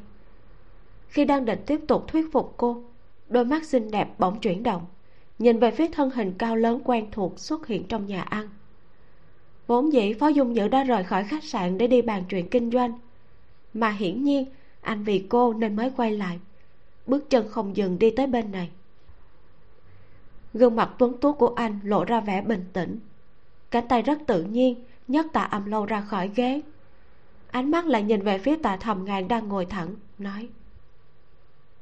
Khi đang định tiếp tục thuyết phục cô, đôi mắt xinh đẹp bỗng chuyển động, nhìn về phía thân hình cao lớn quen thuộc xuất hiện trong nhà ăn. Vốn dĩ phó dung nhữ đã rời khỏi khách sạn để đi bàn chuyện kinh doanh, mà hiển nhiên anh vì cô nên mới quay lại, bước chân không dừng đi tới bên này. Gương mặt tuấn tú của anh lộ ra vẻ bình tĩnh cánh tay rất tự nhiên nhấc tạ âm lâu ra khỏi ghế. Ánh mắt lại nhìn về phía tạ thầm ngàn đang ngồi thẳng nói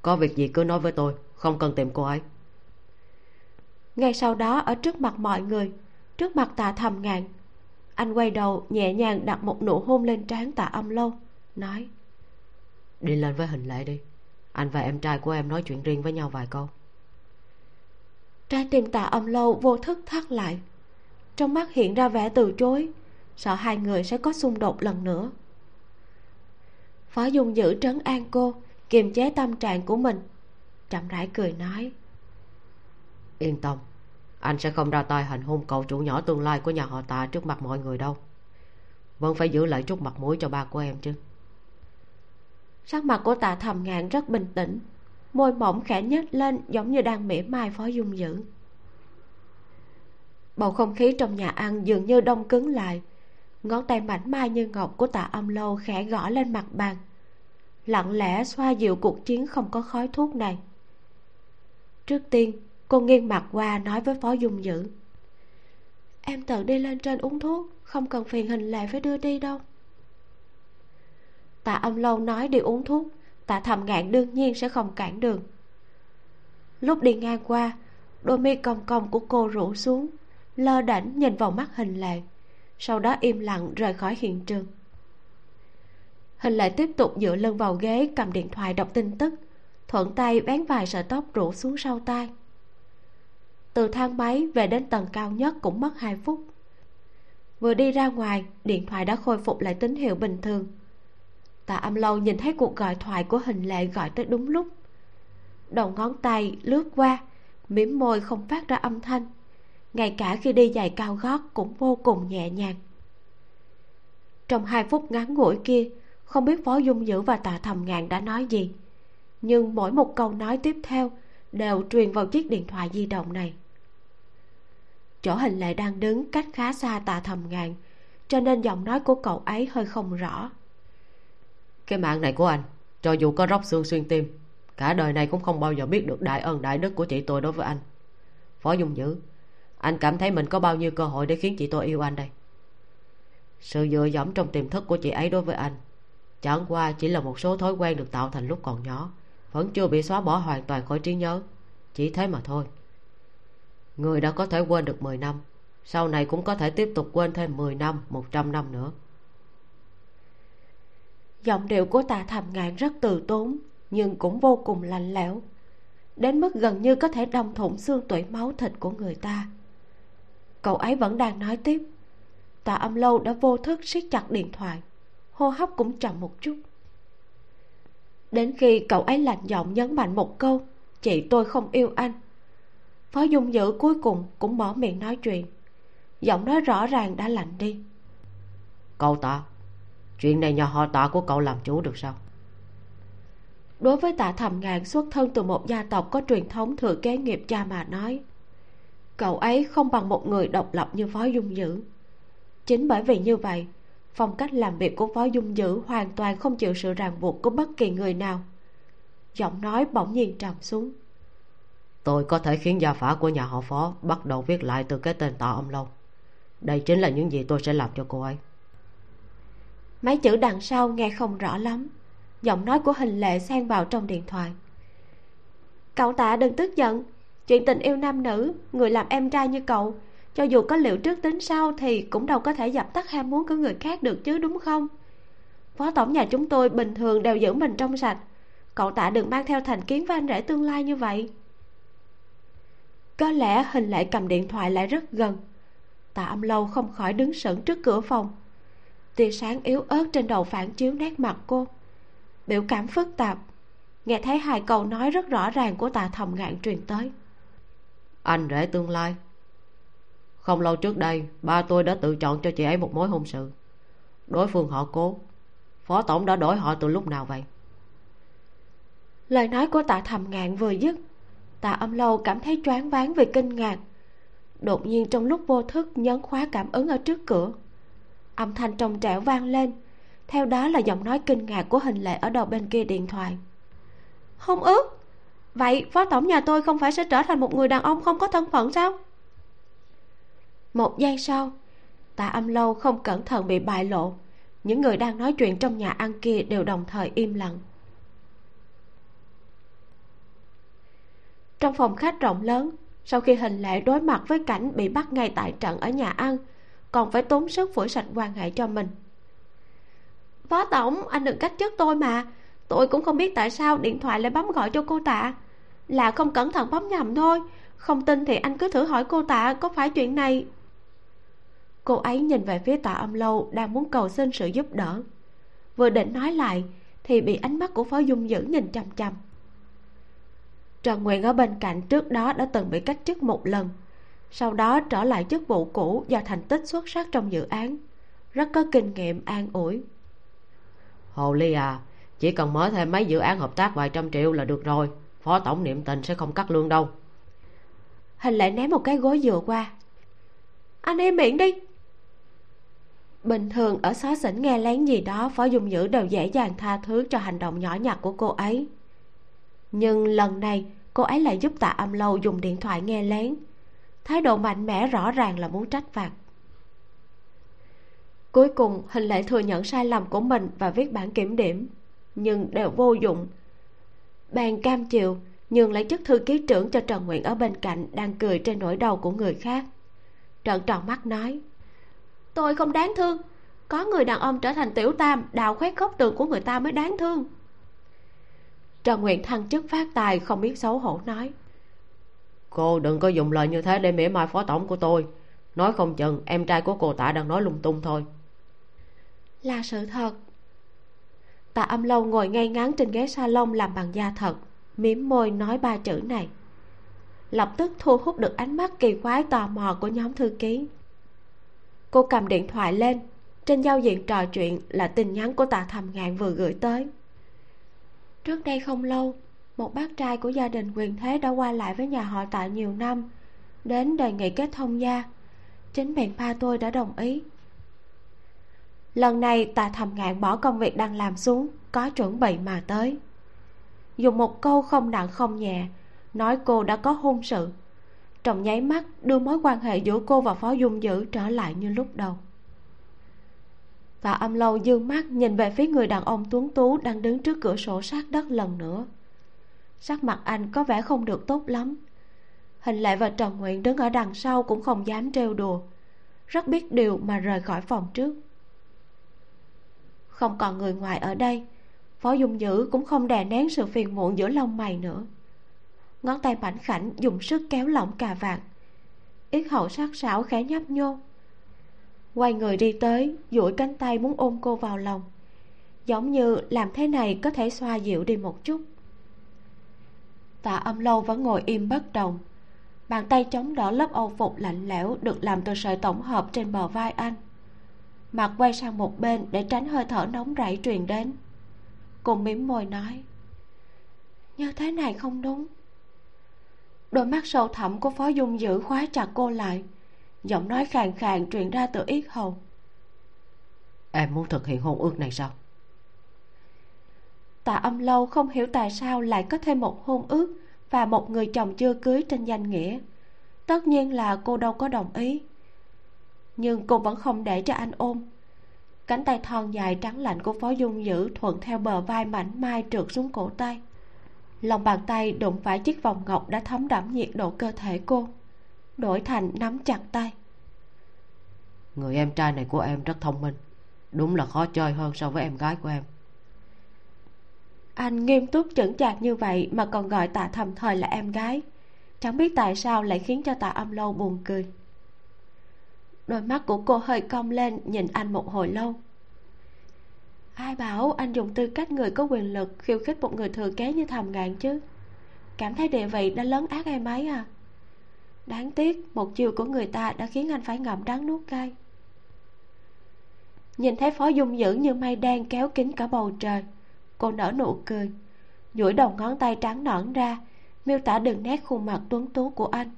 có việc gì cứ nói với tôi không cần tìm cô ấy. Ngay sau đó ở trước mặt mọi người trước mặt tạ thầm ngàn anh quay đầu nhẹ nhàng đặt một nụ hôn lên trán tạ âm lâu nói đi lên với hình lệ đi. Anh và em trai của em nói chuyện riêng với nhau vài câu. Trái tim tạ âm lâu vô thức thắt lại trong mắt hiện ra vẻ từ chối sợ hai người sẽ có xung đột lần nữa. Phó dung giữ trấn an cô kiềm chế tâm trạng của mình. Chậm rãi cười nói yên tâm anh sẽ không ra tay hành hung cậu chủ nhỏ tương lai của nhà họ tạ trước mặt mọi người đâu. Vẫn phải giữ lại chút mặt mũi cho ba của em chứ. Sắc mặt của tạ thầm ngạn rất bình tĩnh môi mỏng khẽ nhếch lên giống như đang mỉa mai phó dung dữ bầu không khí trong nhà ăn dường như đông cứng lại. Ngón tay mảnh mai như ngọc của tạ âm lâu khẽ gõ lên mặt bàn. Lặng lẽ xoa dịu cuộc chiến không có khói thuốc này. Trước tiên, cô nghiêng mặt qua nói với phó dung dữ. Em tự đi lên trên uống thuốc, không cần phiền hình lệ phải đưa đi đâu. Tạ âm lâu nói đi uống thuốc, tạ thầm ngạn đương nhiên sẽ không cản đường. Lúc đi ngang qua, đôi mi cong cong của cô rủ xuống lơ đảnh nhìn vào mắt hình lệ, sau đó im lặng rời khỏi hiện trường. Hình lệ tiếp tục dựa lưng vào ghế cầm điện thoại đọc tin tức, thuận tay vén vài sợi tóc rủ xuống sau tai. Từ thang máy về đến tầng cao nhất cũng mất hai phút. Vừa đi ra ngoài, điện thoại đã khôi phục lại tín hiệu bình thường. Tạ âm lâu nhìn thấy cuộc gọi thoại của hình lệ gọi tới đúng lúc. Đầu ngón tay lướt qua, mỉm môi không phát ra âm thanh ngay cả khi đi giày cao gót cũng vô cùng nhẹ nhàng. Trong hai phút ngắn ngủi kia, không biết phó dung dữ và tạ thầm ngạn đã nói gì, nhưng mỗi một câu nói tiếp theo đều truyền vào chiếc điện thoại di động này. Chỗ hình lệ đang đứng cách khá xa tạ thầm ngạn, cho nên giọng nói của cậu ấy hơi không rõ. Cái mạng này của anh, cho dù có róc xương xuyên tim, cả đời này cũng không bao giờ biết được đại ân đại đức của chị tôi đối với anh. Phó dung dữ anh cảm thấy mình có bao nhiêu cơ hội để khiến chị tôi yêu anh đây? Sự dựa dẫm trong tiềm thức của chị ấy đối với anh, chẳng qua chỉ là một số thói quen được tạo thành lúc còn nhỏ, vẫn chưa bị xóa bỏ hoàn toàn khỏi trí nhớ. Chỉ thế mà thôi. Người đã có thể quên được 10 năm, sau này cũng có thể tiếp tục quên thêm 10 năm 100 năm nữa. Giọng điệu của tạ thầm ngạn rất từ tốn, nhưng cũng vô cùng lạnh lẽo, đến mức gần như có thể đâm thủng xương tủy máu thịt của người ta cậu ấy vẫn đang nói tiếp. Tạ âm lâu đã vô thức siết chặt điện thoại. Hô hấp cũng chậm một chút. Đến khi cậu ấy lạnh giọng nhấn mạnh một câu chị tôi không yêu anh. Phó dung dữ cuối cùng cũng mở miệng nói chuyện. Giọng nói rõ ràng đã lạnh đi. Cậu tạ chuyện này nhờ họ tạ của cậu làm chủ được sao? Đối với tạ thầm ngạn xuất thân từ một gia tộc có truyền thống thừa kế nghiệp cha mà nói cậu ấy không bằng một người độc lập như phó dung dữ chính bởi vì như vậy phong cách làm việc của phó dung dữ hoàn toàn không chịu sự ràng buộc của bất kỳ người nào. Giọng nói bỗng nhiên trầm xuống. Tôi có thể khiến gia phả của nhà họ phó bắt đầu viết lại từ cái tên tạ ông lâu. Đây chính là những gì tôi sẽ làm cho cô ấy. Mấy chữ đằng sau nghe không rõ lắm. Giọng nói của hình lệ xen vào trong điện thoại. Cậu tạ đừng tức giận chuyện tình yêu nam nữ, người làm em trai như cậu, cho dù có liệu trước tính sau thì cũng đâu có thể dập tắt ham muốn của người khác được chứ, đúng không? Phó tổng nhà chúng tôi bình thường đều giữ mình trong sạch. Cậu tạ đừng mang theo thành kiến với anh rể tương lai như vậy. Có lẽ hình lệ cầm điện thoại lại rất gần. Tạ âm lâu không khỏi đứng sững trước cửa phòng. Tia sáng yếu ớt trên đầu phản chiếu nét mặt cô. Biểu cảm phức tạp. Nghe thấy hai câu nói rất rõ ràng của tạ thầm ngạn truyền tới anh rể tương lai. Không lâu trước đây, ba tôi đã tự chọn cho chị ấy một mối hôn sự. Đối phương họ cố. Phó tổng đã đổi họ từ lúc nào vậy? Lời nói của tạ thầm ngạn vừa dứt, tạ âm lâu cảm thấy choáng váng vì kinh ngạc. Đột nhiên trong lúc vô thức nhấn khóa cảm ứng ở trước cửa, âm thanh trong trẻo vang lên. Theo đó là giọng nói kinh ngạc của hình lệ ở đầu bên kia điện thoại. Không ước vậy, phó tổng nhà tôi không phải sẽ trở thành một người đàn ông không có thân phận sao? Một giây sau, tạ âm lâu không cẩn thận bị bại lộ. Những người đang nói chuyện trong nhà ăn kia đều đồng thời im lặng. Trong phòng khách rộng lớn, sau khi hình lệ đối mặt với cảnh bị bắt ngay tại trận ở nhà ăn, còn phải tốn sức phủi sạch quan hệ cho mình. Phó tổng, anh đừng cách chức tôi mà. Tôi cũng không biết tại sao điện thoại lại bấm gọi cho cô tạ là không cẩn thận bấm nhầm thôi. Không tin thì anh cứ thử hỏi cô tạ có phải chuyện này. Cô ấy nhìn về phía tạ âm lâu đang muốn cầu xin sự giúp đỡ. Vừa định nói lại thì bị ánh mắt của phó dung dữ nhìn chằm chằm. Trần nguyện ở bên cạnh trước đó đã từng bị cách chức một lần, sau đó trở lại chức vụ cũ do thành tích xuất sắc trong dự án. Rất có kinh nghiệm, an ủi. Hồ ly à chỉ cần mở thêm mấy dự án hợp tác vài trăm triệu là được rồi phó tổng niệm tình sẽ không cắt lương đâu. Hình lại ném một cái gối dừa qua. Anh im miệng đi. Bình thường ở xó xỉnh nghe lén gì đó, phó dung dữ đều dễ dàng tha thứ cho hành động nhỏ nhặt của cô ấy. Nhưng lần này, cô ấy lại giúp tạ âm lâu dùng điện thoại nghe lén. Thái độ mạnh mẽ rõ ràng là muốn trách phạt. Cuối cùng, hình lệ thừa nhận sai lầm của mình và viết bản kiểm điểm, nhưng đều vô dụng bàn cam chịu nhường lấy chức thư ký trưởng cho trần nguyện ở bên cạnh đang cười trên nỗi đau của người khác. Trợn tròn mắt nói tôi không đáng thương. Có người đàn ông trở thành tiểu tam đào khoét góc tường của người ta mới đáng thương. Trần nguyện thăng chức phát tài không biết xấu hổ nói cô đừng có dùng lời như thế để mỉa mai phó tổng của tôi. Nói không chừng em trai của cô tạ đang nói lung tung thôi. Là sự thật tạ âm lâu ngồi ngay ngắn trên ghế salon làm bằng da thật, mím môi nói ba chữ này. Lập tức thu hút được ánh mắt kỳ quái tò mò của nhóm thư ký. Cô cầm điện thoại lên, trên giao diện trò chuyện là tin nhắn của tạ thầm ngạn vừa gửi tới. Trước đây không lâu, một bác trai của gia đình quyền thế đã qua lại với nhà họ tạ nhiều năm. Đến đề nghị kết thông gia, chính miệng ba tôi đã đồng ý lần này ta thầm ngạn bỏ công việc đang làm xuống, có chuẩn bị mà tới. Dùng một câu không nặng không nhẹ, nói cô đã có hôn sự. Trong nháy mắt, đưa mối quan hệ giữa cô và phó dung dữ trở lại như lúc đầu. Và âm lâu dương mắt nhìn về phía người đàn ông tuấn tú đang đứng trước cửa sổ sát đất lần nữa. Sắc mặt anh có vẻ không được tốt lắm. Hình lệ và trần nguyện đứng ở đằng sau cũng không dám trêu đùa. Rất biết điều mà rời khỏi phòng trước không còn người ngoài ở đây. Phó dung dữ cũng không đè nén sự phiền muộn giữa lông mày nữa. Ngón tay mảnh khảnh dùng sức kéo lỏng cà vạt. Yết hậu sắc sảo khẽ nhấp nhô. Quay người đi tới, duỗi cánh tay muốn ôm cô vào lòng. Giống như làm thế này có thể xoa dịu đi một chút. Tạ âm lâu vẫn ngồi im bất động. Bàn tay chống đỡ lớp âu phục lạnh lẽo được làm từ sợi tổng hợp trên bờ vai anh mặt quay sang một bên để tránh hơi thở nóng rảy truyền đến. Cùng mím môi nói như thế này không đúng. Đôi mắt sâu thẳm của phó dung dữ khóa chặt cô lại giọng nói khàn khàn truyền ra từ yết hầu. Em muốn thực hiện hôn ước này sao? Tạ âm lâu không hiểu tại sao lại có thêm một hôn ước và một người chồng chưa cưới trên danh nghĩa. Tất nhiên là cô đâu có đồng ý nhưng cô vẫn không để cho anh ôm. Cánh tay thon dài trắng lạnh của phó dung dữ thuận theo bờ vai mảnh mai trượt xuống cổ tay. Lòng bàn tay đụng phải chiếc vòng ngọc đã thấm đẫm nhiệt độ cơ thể cô đổi thành nắm chặt tay. Người em trai này của em rất thông minh đúng là khó chơi hơn so với em gái của em. Anh nghiêm túc chững chạc như vậy mà còn gọi tạ thầm thời là em gái. Chẳng biết tại sao lại khiến cho tạ âm lâu buồn cười đôi mắt của cô hơi cong lên, nhìn anh một hồi lâu. Ai bảo anh dùng tư cách người có quyền lực khiêu khích một người thừa kế như thầm ngạn chứ? Cảm thấy địa vị đã lớn ác em ấy à? Đáng tiếc, một chiều của người ta đã khiến anh phải ngậm đắng nuốt cay. Nhìn thấy phó dung dữ như mây đen kéo kín cả bầu trời, cô nở nụ cười, duỗi đầu ngón tay trắng nõn ra, miêu tả đường nét khuôn mặt tuấn tú của anh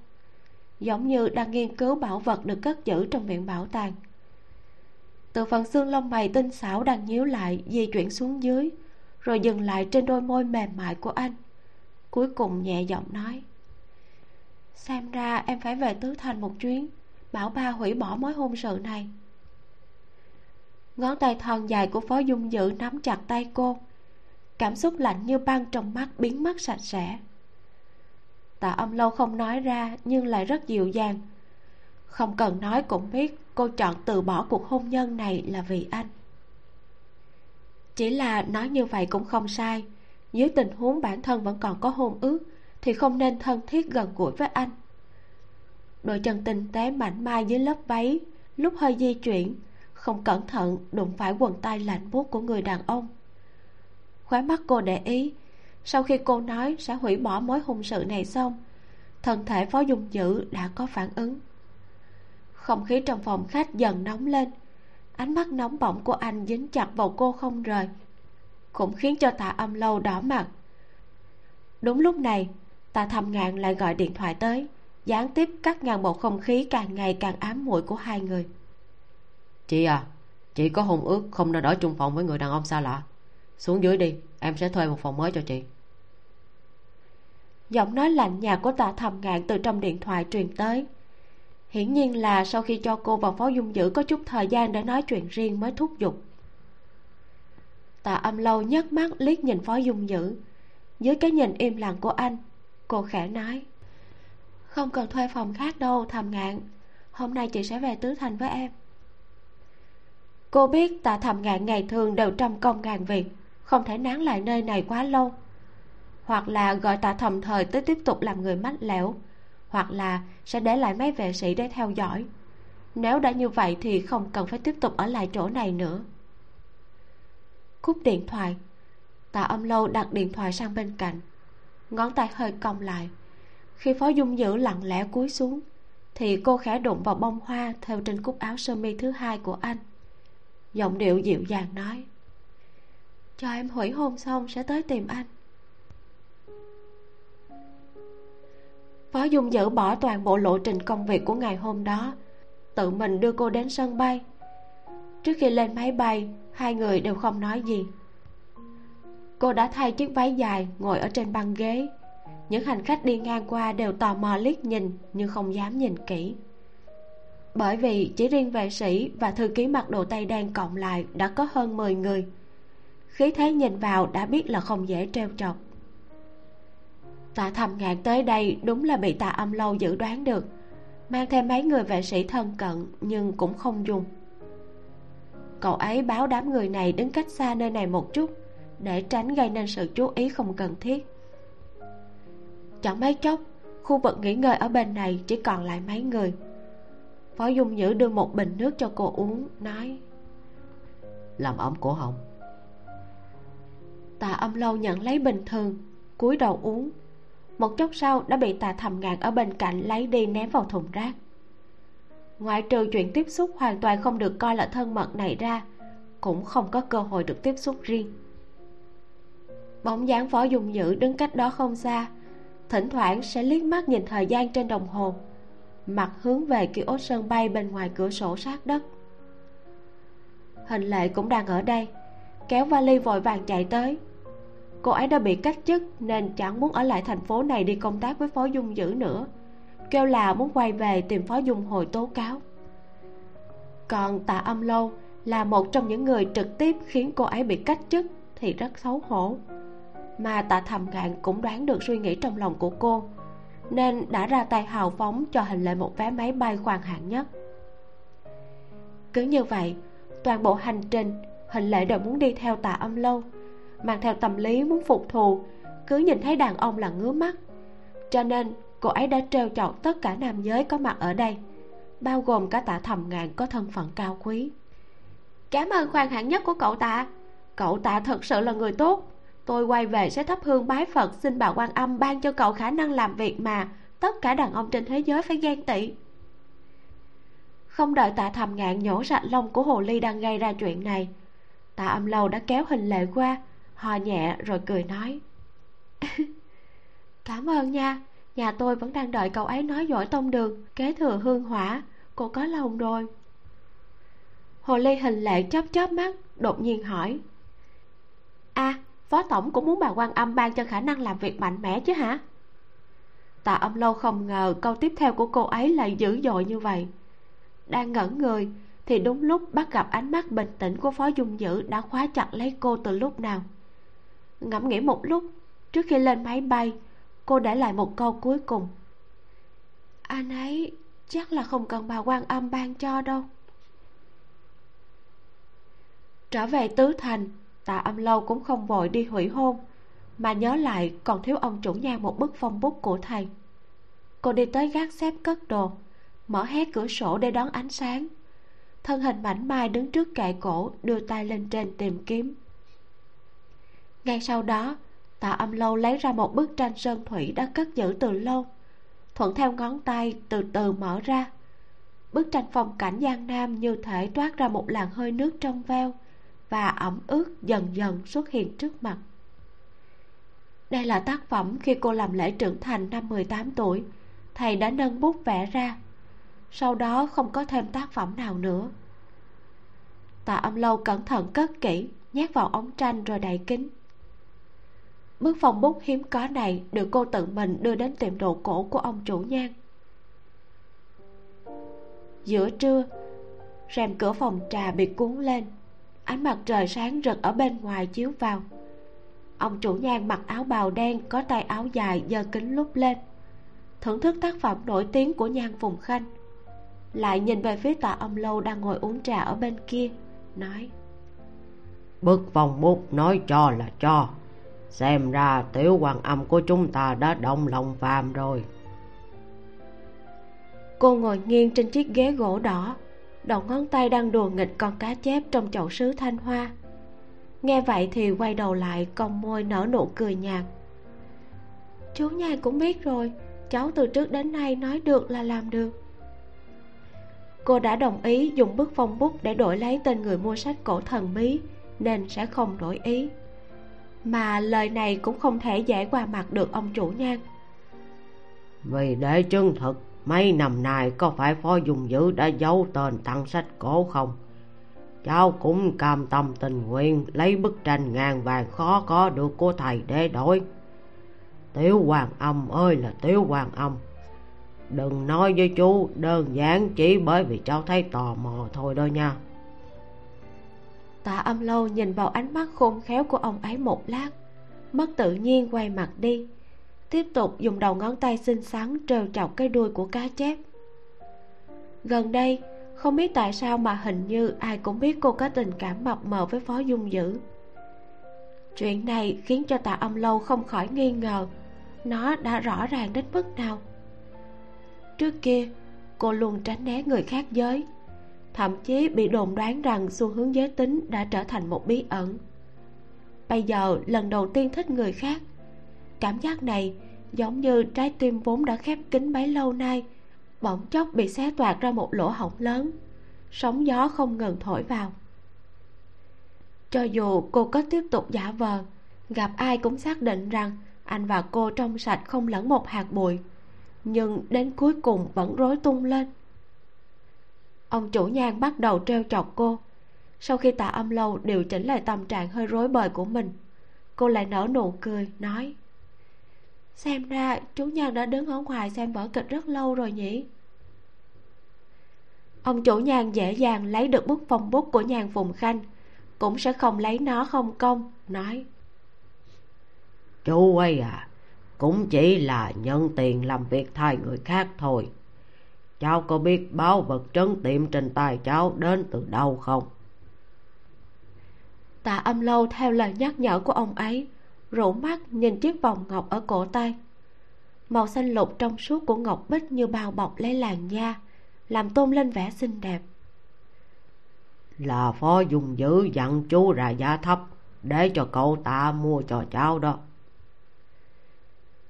giống như đang nghiên cứu bảo vật được cất giữ trong viện bảo tàng. Từ phần xương lông mày tinh xảo đang nhíu lại, di chuyển xuống dưới, rồi dừng lại trên đôi môi mềm mại của anh, cuối cùng nhẹ giọng nói, xem ra em phải về tứ thành một chuyến, bảo ba hủy bỏ mối hôn sự này. Ngón tay thon dài của phó dung dự nắm chặt tay cô, cảm xúc lạnh như băng trong mắt biến mất sạch sẽ tạ âm lâu không nói ra, nhưng lại rất dịu dàng. Không cần nói cũng biết cô chọn từ bỏ cuộc hôn nhân này là vì anh. Chỉ là nói như vậy cũng không sai. Dưới tình huống bản thân vẫn còn có hôn ước, thì không nên thân thiết gần gũi với anh. Đôi chân tinh tế mảnh mai dưới lớp váy, lúc hơi di chuyển, không cẩn thận đụng phải quần tay lạnh buốt của người đàn ông. Khóe mắt cô để ý sau khi cô nói, sẽ hủy bỏ mối hôn sự này xong, thân thể phó dung dữ đã có phản ứng. Không khí trong phòng khách dần nóng lên. Ánh mắt nóng bỏng của anh dính chặt vào cô không rời, cũng khiến cho tạ âm lâu đỏ mặt. Đúng lúc này, tạ thầm ngạn lại gọi điện thoại tới, gián tiếp cắt ngang bầu không khí càng ngày càng ám muội của hai người. Chị à chị có hôn ước không nên ở chung phòng với người đàn ông xa lạ. Xuống dưới đi, em sẽ thuê một phòng mới cho chị giọng nói lạnh nhạt của tạ thầm ngạn từ trong điện thoại truyền tới. Hiển nhiên là sau khi cho cô và phó dung dữ có chút thời gian để nói chuyện riêng mới thúc giục. Tạ âm lâu nhấc mắt liếc nhìn phó dung dữ. Dưới cái nhìn im lặng của anh, cô khẽ nói, không cần thuê phòng khác đâu, thầm ngạn. Hôm nay chị sẽ về tứ thành với em. Cô biết tạ thầm ngạn ngày thường đều trăm công ngàn việc, không thể nán lại nơi này quá lâu hoặc là gọi tạ thầm thời tới tiếp tục làm người mách lẻo, hoặc là sẽ để lại mấy vệ sĩ để theo dõi. Nếu đã như vậy thì không cần phải tiếp tục ở lại chỗ này nữa. Cúp điện thoại, tạ âm lâu đặt điện thoại sang bên cạnh. Ngón tay hơi cong lại. Khi phó dung dữ lặng lẽ cúi xuống, thì cô khẽ đụng vào bông hoa theo trên cúc áo sơ mi thứ hai của anh. Giọng điệu dịu dàng nói, cho em hủy hôn xong sẽ tới tìm anh. Phó dung dỡ bỏ toàn bộ lộ trình công việc của ngày hôm đó, tự mình đưa cô đến sân bay. Trước khi lên máy bay, hai người đều không nói gì. Cô đã thay chiếc váy dài, ngồi ở trên băng ghế. Những hành khách đi ngang qua đều tò mò liếc nhìn, nhưng không dám nhìn kỹ. Bởi vì chỉ riêng vệ sĩ và thư ký mặc đồ tây đen cộng lại đã có hơn 10 người. Khí thế nhìn vào đã biết là không dễ trêu chọc tạ thầm ngạn tới đây đúng là bị tạ âm lâu dự đoán được. Mang thêm mấy người vệ sĩ thân cận nhưng cũng không dùng. Cậu ấy báo đám người này đứng cách xa nơi này một chút để tránh gây nên sự chú ý không cần thiết. Chẳng mấy chốc khu vực nghỉ ngơi ở bên này chỉ còn lại mấy người. Phó dung nhữ đưa một bình nước cho cô uống nói làm ấm cổ họng. Tạ âm lâu nhận lấy bình thường cúi đầu uống một chốc sau đã bị tạ thầm ngạn ở bên cạnh lấy đi ném vào thùng rác. Ngoại trừ chuyện tiếp xúc hoàn toàn không được coi là thân mật này ra, cũng không có cơ hội được tiếp xúc riêng. Bóng dáng phó dung nhữ đứng cách đó không xa, thỉnh thoảng sẽ liếc mắt nhìn thời gian trên đồng hồ, mặt hướng về kia ốt sân bay bên ngoài cửa sổ sát đất. Hình lệ cũng đang ở đây, kéo vali vội vàng chạy tới cô ấy đã bị cách chức nên chẳng muốn ở lại thành phố này đi công tác với phó dung dữ nữa. Kêu là muốn quay về tìm phó dung hồi tố cáo. Còn tạ âm lâu là một trong những người trực tiếp khiến cô ấy bị cách chức thì rất xấu hổ. Mà tạ thầm ngạn cũng đoán được suy nghĩ trong lòng của cô, nên đã ra tay hào phóng cho hình lệ một vé máy bay khoang hạng nhất. Cứ như vậy, toàn bộ hành trình, hình lệ đều muốn đi theo tạ âm lâu mang theo tâm lý muốn phục thù, cứ nhìn thấy đàn ông là ngứa mắt. Cho nên, cô ấy đã trêu chọc tất cả nam giới có mặt ở đây, bao gồm cả tạ thầm ngàn có thân phận cao quý. Cảm ơn khoan hạng nhất của cậu tạ. Cậu tạ thật sự là người tốt. Tôi quay về sẽ thắp hương bái phật xin bà quan âm ban cho cậu khả năng làm việc mà tất cả đàn ông trên thế giới phải ghen tị. Không đợi tạ thầm ngạn nhổ sạch lông của hồ ly đang gây ra chuyện này tạ âm lâu đã kéo hình lệ qua hò nhẹ rồi cười nói. Cảm ơn nha nhà tôi vẫn đang đợi cậu ấy nói giỏi tông đường kế thừa hương hỏa cô có lòng rồi. Hồ ly hình lệ chớp chớp mắt đột nhiên hỏi. A à, phó tổng cũng muốn bà quan âm ban cho khả năng làm việc mạnh mẽ chứ hả? Tạ âm lâu không ngờ câu tiếp theo của cô ấy lại dữ dội như vậy. Đang ngẩn người thì đúng lúc bắt gặp ánh mắt bình tĩnh của phó dung dữ đã khóa chặt lấy cô từ lúc nào ngẫm nghĩ một lúc. Trước khi lên máy bay, cô để lại một câu cuối cùng. Anh ấy chắc là không cần bà quan âm ban cho đâu. Trở về tứ thành, tạ âm lâu cũng không vội đi hủy hôn, mà nhớ lại còn thiếu ông chủ nhà một bức phong bút của thầy. Cô đi tới gác xếp cất đồ, mở hé cửa sổ để đón ánh sáng. Thân hình mảnh mai đứng trước kệ cổ đưa tay lên trên tìm kiếm ngay sau đó, tạ âm lâu lấy ra một bức tranh sơn thủy đã cất giữ từ lâu, thuận theo ngón tay từ từ mở ra. Bức tranh phong cảnh giang nam như thể toát ra một làn hơi nước trong veo và ẩm ướt dần dần xuất hiện trước mặt. Đây là tác phẩm khi cô làm lễ trưởng thành năm 18 tuổi, thầy đã nâng bút vẽ ra. Sau đó không có thêm tác phẩm nào nữa. Tạ âm lâu cẩn thận cất kỹ, nhét vào ống tranh rồi đậy kính bức phong bút hiếm có này được cô tự mình đưa đến tiệm đồ cổ của ông chủ nhan giữa trưa, rèm cửa phòng trà bị cuốn lên. Ánh mặt trời sáng rực ở bên ngoài chiếu vào. Ông chủ nhan mặc áo bào đen, có tay áo dài giơ kính lúp lên. Thưởng thức tác phẩm nổi tiếng của nhan phùng khanh. Lại nhìn về phía tòa ông lâu đang ngồi uống trà ở bên kia, nói bức vòng bút nói cho là cho xem ra tiểu hoàng âm của chúng ta đã động lòng phàm rồi. Cô ngồi nghiêng trên chiếc ghế gỗ đỏ, đầu ngón tay đang đùa nghịch con cá chép trong chậu sứ thanh hoa. Nghe vậy thì quay đầu lại cong môi nở nụ cười nhạt. Chú nhai cũng biết rồi, cháu từ trước đến nay nói được là làm được. Cô đã đồng ý dùng bức phong bút để đổi lấy tên người mua sách cổ thần bí, nên sẽ không đổi ý mà lời này cũng không thể dễ qua mặt được ông chủ nhan vì để chứng thực, mấy năm nay có phải phó dùng dữ đã giấu tên tặng sách cổ không? Cháu cũng cam tâm tình nguyện lấy bức tranh ngàn vàng khó có được của thầy để đổi. Tiểu hoàng âm ơi là tiểu hoàng âm, đừng nói với chú đơn giản chỉ bởi vì cháu thấy tò mò thôi đó nha tạ âm lâu nhìn vào ánh mắt khôn khéo của ông ấy một lát mất tự nhiên quay mặt đi, tiếp tục dùng đầu ngón tay xinh xắn trêu chọc cái đuôi của cá chép. Gần đây, không biết tại sao mà hình như ai cũng biết cô có tình cảm mập mờ với phó dung dữ. Chuyện này khiến cho tạ âm lâu không khỏi nghi ngờ, nó đã rõ ràng đến mức nào. Trước kia, cô luôn tránh né người khác giới thậm chí bị đồn đoán rằng xu hướng giới tính đã trở thành một bí ẩn. Bây giờ, lần đầu tiên thích người khác. Cảm giác này giống như trái tim vốn đã khép kín bấy lâu nay, bỗng chốc bị xé toạc ra một lỗ hổng lớn. Sóng gió không ngừng thổi vào. Cho dù cô có tiếp tục giả vờ, gặp ai cũng xác định rằng anh và cô trong sạch không lẫn một hạt bụi. Nhưng đến cuối cùng vẫn rối tung lên ông chủ nhang bắt đầu trêu chọc cô. Sau khi tạ âm lâu điều chỉnh lại tâm trạng hơi rối bời của mình, cô lại nở nụ cười, nói, xem ra chú nhang đã đứng ở ngoài xem vở kịch rất lâu rồi nhỉ? Ông chủ nhàn dễ dàng lấy được bức phong bút của nhàn phùng khanh, cũng sẽ không lấy nó không công, nói, chú ấy à cũng chỉ là nhận tiền làm việc thay người khác thôi cháu có biết báo vật trấn tiệm trên tay cháu đến từ đâu không? Tạ âm lâu theo lời nhắc nhở của ông ấy rủ mắt nhìn chiếc vòng ngọc ở cổ tay. Màu xanh lục trong suốt của ngọc bích như bao bọc lấy làn da làm tôn lên vẻ xinh đẹp. Là phó dùng dữ dặn chú ra giá thấp để cho cậu ta mua cho cháu đó.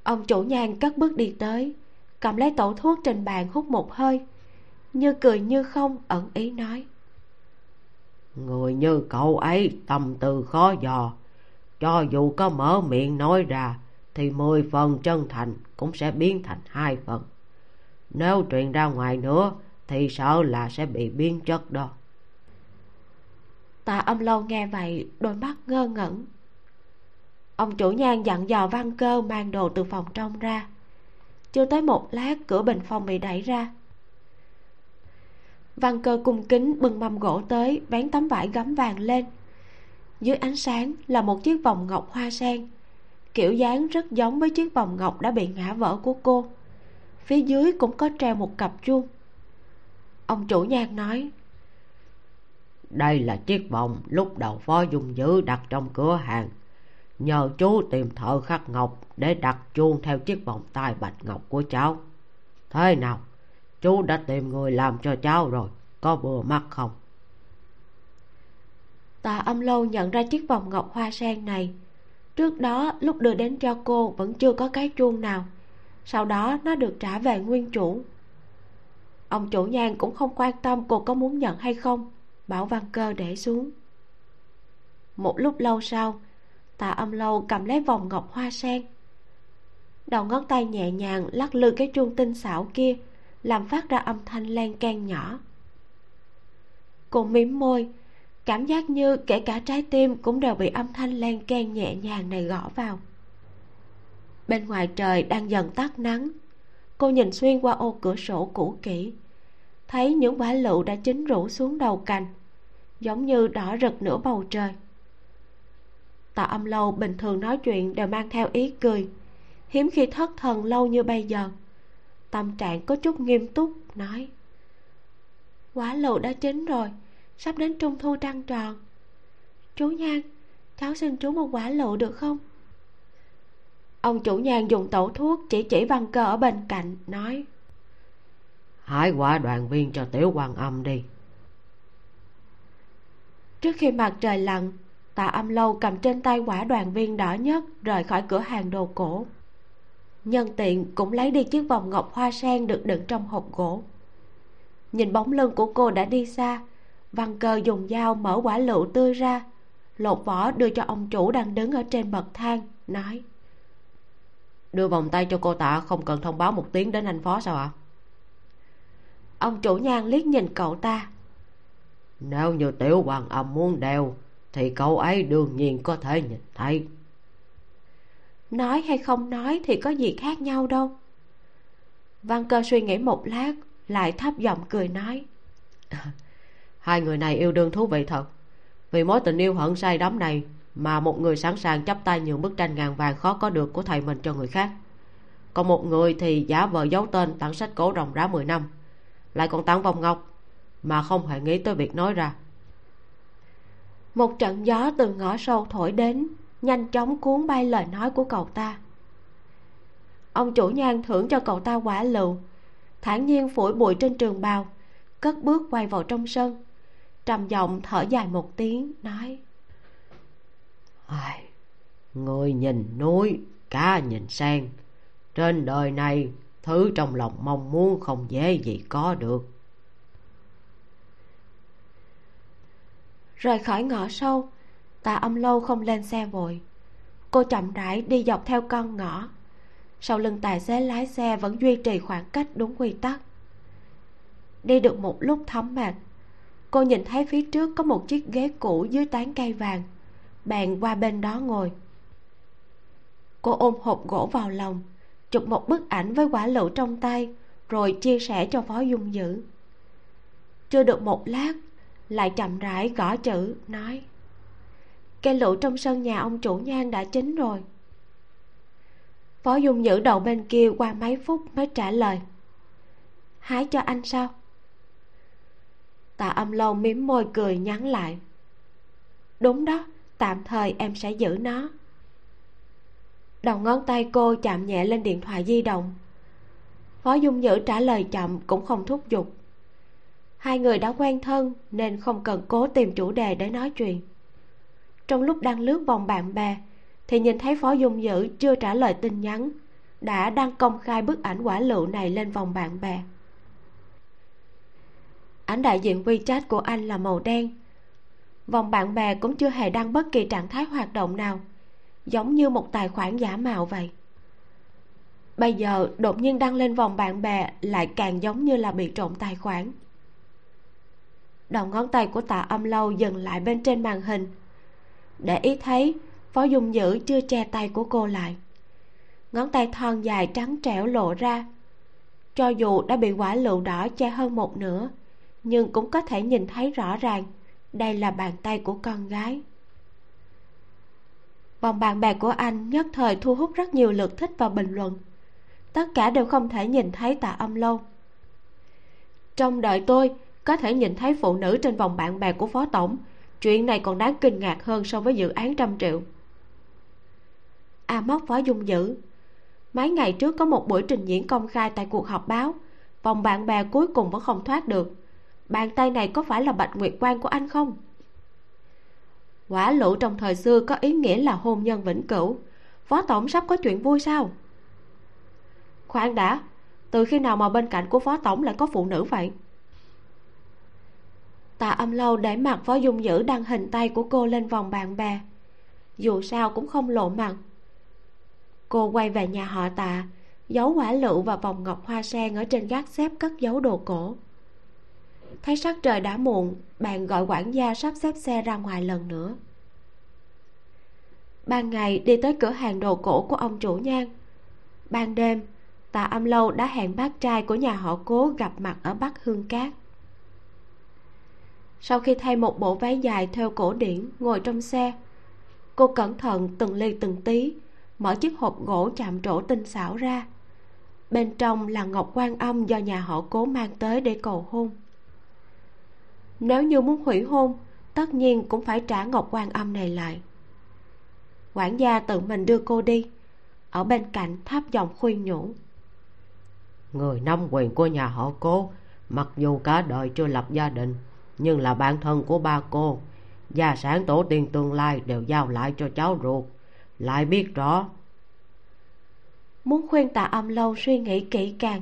Ông chủ nhàn cất bước đi tới cầm lấy tổ thuốc trên bàn hút một hơi. Như cười như không ẩn ý nói. Người như cậu ấy tâm tư khó dò. Cho dù có mở miệng nói ra thì mười phần chân thành cũng sẽ biến thành hai phần. Nếu truyền ra ngoài nữa thì sợ là sẽ bị biến chất đó. Tạ âm lâu nghe vậy đôi mắt ngơ ngẩn. Ông chủ nhan dặn dò văn cơ mang đồ từ phòng trong ra chưa tới một lát cửa bình phòng bị đẩy ra. Văn cơ cung kính bưng mâm gỗ tới, vén tấm vải gấm vàng lên. Dưới ánh sáng là một chiếc vòng ngọc hoa sen. Kiểu dáng rất giống với chiếc vòng ngọc đã bị ngã vỡ của cô. Phía dưới cũng có treo một cặp chuông. Ông chủ nhạc nói, đây là chiếc vòng lúc đầu phó dùng dữ đặt trong cửa hàng nhờ chú tìm thợ khắc ngọc để đặt chuông theo chiếc vòng tay bạch ngọc của cháu. Thế nào? Chú đã tìm người làm cho cháu rồi, có vừa mắt không? Tạ âm lâu nhận ra chiếc vòng ngọc hoa sen này. Trước đó, lúc đưa đến cho cô vẫn chưa có cái chuông nào. Sau đó, nó được trả về nguyên chủ. Ông chủ nhan cũng không quan tâm cô có muốn nhận hay không, bảo văn cơ để xuống. Một lúc lâu sau tạ âm lâu cầm lấy vòng ngọc hoa sen. Đầu ngón tay nhẹ nhàng lắc lư cái chuông tinh xảo kia, làm phát ra âm thanh len can nhỏ. Cô mím môi, cảm giác như kể cả trái tim cũng đều bị âm thanh len can nhẹ nhàng này gõ vào. Bên ngoài trời đang dần tắt nắng. Cô nhìn xuyên qua ô cửa sổ cũ kỹ, thấy những quả lựu đã chín rũ xuống đầu cành, giống như đỏ rực nửa bầu trời tạ âm lâu bình thường nói chuyện đều mang theo ý cười. Hiếm khi thất thần lâu như bây giờ. Tâm trạng có chút nghiêm túc nói. Quả lựu đã chín rồi sắp đến trung thu trăng tròn. Chú nhan cháu xin chú một quả lựu được không? Ông chủ nhan dùng tẩu thuốc chỉ chỉ văn cơ ở bên cạnh nói. Hái quả đoàn viên cho tiểu quan âm đi. Trước khi mặt trời lặn tạ âm lâu cầm trên tay quả đoàn viên đỏ nhất rời khỏi cửa hàng đồ cổ. Nhân tiện cũng lấy đi chiếc vòng ngọc hoa sen được đựng trong hộp gỗ. Nhìn bóng lưng của cô đã đi xa văn cơ dùng dao mở quả lựu tươi ra lột vỏ đưa cho ông chủ đang đứng ở trên bậc thang nói đưa vòng tay cho cô tạ không cần thông báo một tiếng đến anh phó sao ạ? Ông chủ nhan liếc nhìn cậu ta. Nếu như tiểu hoàng âm muốn đeo thì cậu ấy đương nhiên có thể nhìn thấy. Nói hay không nói thì có gì khác nhau đâu. Văn cơ suy nghĩ một lát lại thấp giọng cười nói. Hai người này yêu đương thú vị thật. Vì mối tình yêu hận say đắm này mà một người sẵn sàng chấp tay nhường bức tranh ngàn vàng khó có được của thầy mình cho người khác. Còn một người thì giả vờ giấu tên tặng sách cổ ròng rã 10 năm. Lại còn tặng vòng ngọc mà không hề nghĩ tới việc nói ra một trận gió từ ngõ sâu thổi đến nhanh chóng cuốn bay lời nói của cậu ta. Ông chủ nhan thưởng cho cậu ta quả lựu thản nhiên phủi bụi trên trường bào cất bước quay vào trong sân trầm giọng thở dài một tiếng nói Ai, người nhìn núi cá nhìn sen trên đời này thứ trong lòng mong muốn không dễ gì có được. Rời khỏi ngõ sâu tạ âm lâu không lên xe vội. Cô chậm rãi đi dọc theo con ngõ. Sau lưng tài xế lái xe vẫn duy trì khoảng cách đúng quy tắc. Đi được một lúc thấm mệt, cô nhìn thấy phía trước có một chiếc ghế cũ dưới tán cây vàng. Bèn qua bên đó ngồi. Cô ôm hộp gỗ vào lòng, chụp một bức ảnh với quả lựu trong tay, rồi chia sẻ cho phó dung dữ. Chưa được một lát lại chậm rãi gõ chữ, nói cây lựu trong sân nhà ông chủ nhan đã chín rồi. Phó dung nhữ đầu bên kia qua mấy phút mới trả lời, hái cho anh sao? Tạ âm lâu mím môi cười nhắn lại, đúng đó, tạm thời em sẽ giữ nó. Đầu ngón tay cô chạm nhẹ lên điện thoại di động. Phó dung nhữ trả lời chậm cũng không thúc giục hai người đã quen thân, nên không cần cố tìm chủ đề để nói chuyện. Trong lúc đang lướt vòng bạn bè, thì nhìn thấy phó dung dữ chưa trả lời tin nhắn, đã đăng công khai bức ảnh quả lựu này lên vòng bạn bè. Ảnh đại diện wechat của anh là màu đen. Vòng bạn bè cũng chưa hề đăng bất kỳ trạng thái hoạt động nào, giống như một tài khoản giả mạo vậy. Bây giờ đột nhiên đăng lên vòng bạn bè lại càng giống như là bị trộm tài khoản đầu ngón tay của tạ âm lâu dừng lại bên trên màn hình. Để ý thấy, phó dung dữ chưa che tay của cô lại. Ngón tay thon dài trắng trẻo lộ ra. Cho dù đã bị quả lựu đỏ che hơn một nửa, nhưng cũng có thể nhìn thấy rõ ràng, đây là bàn tay của con gái. Vòng bạn bè của anh nhất thời thu hút rất nhiều lượt thích và bình luận. Tất cả đều không thể nhìn thấy tạ âm lâu. Trong đời tôi có thể nhìn thấy phụ nữ trên vòng bạn bè của phó tổng. Chuyện này còn đáng kinh ngạc hơn so với dự án trăm triệu. A à, móc phó dung dữ. Mấy ngày trước có một buổi trình diễn công khai tại cuộc họp báo. Vòng bạn bè cuối cùng vẫn không thoát được. Bàn tay này có phải là bạch nguyệt quan của anh không? Quả lũ trong thời xưa có ý nghĩa là hôn nhân vĩnh cửu. Phó tổng sắp có chuyện vui sao? Khoan đã từ khi nào mà bên cạnh của phó tổng lại có phụ nữ vậy? Tạ âm lâu để mặt phó dung dữ đăng hình tay của cô lên vòng bạn bè. Dù sao cũng không lộ mặt. Cô quay về nhà họ tạ, giấu quả lựu và vòng ngọc hoa sen ở trên gác xếp cất giấu đồ cổ. Thấy sắc trời đã muộn, bạn gọi quản gia sắp xếp xe ra ngoài lần nữa. Ban ngày đi tới cửa hàng đồ cổ của ông chủ nhan ban đêm, tạ âm lâu đã hẹn bác trai của nhà họ cố gặp mặt ở bắc hương cát sau khi thay một bộ váy dài theo cổ điển, ngồi trong xe, cô cẩn thận từng ly từng tí, mở chiếc hộp gỗ chạm trổ tinh xảo ra. Bên trong là ngọc quan âm do nhà họ cố mang tới để cầu hôn. Nếu như muốn hủy hôn, tất nhiên cũng phải trả ngọc quan âm này lại. Quản gia tự mình đưa cô đi, ở bên cạnh tháp giọng khuyên nhủ. Người nắm quyền của nhà họ cố, mặc dù cả đời chưa lập gia đình nhưng là bạn thân của ba cô. Gia sản tổ tiên tương lai đều giao lại cho cháu ruột. Lại biết rõ. Muốn khuyên tạ âm lâu suy nghĩ kỹ càng.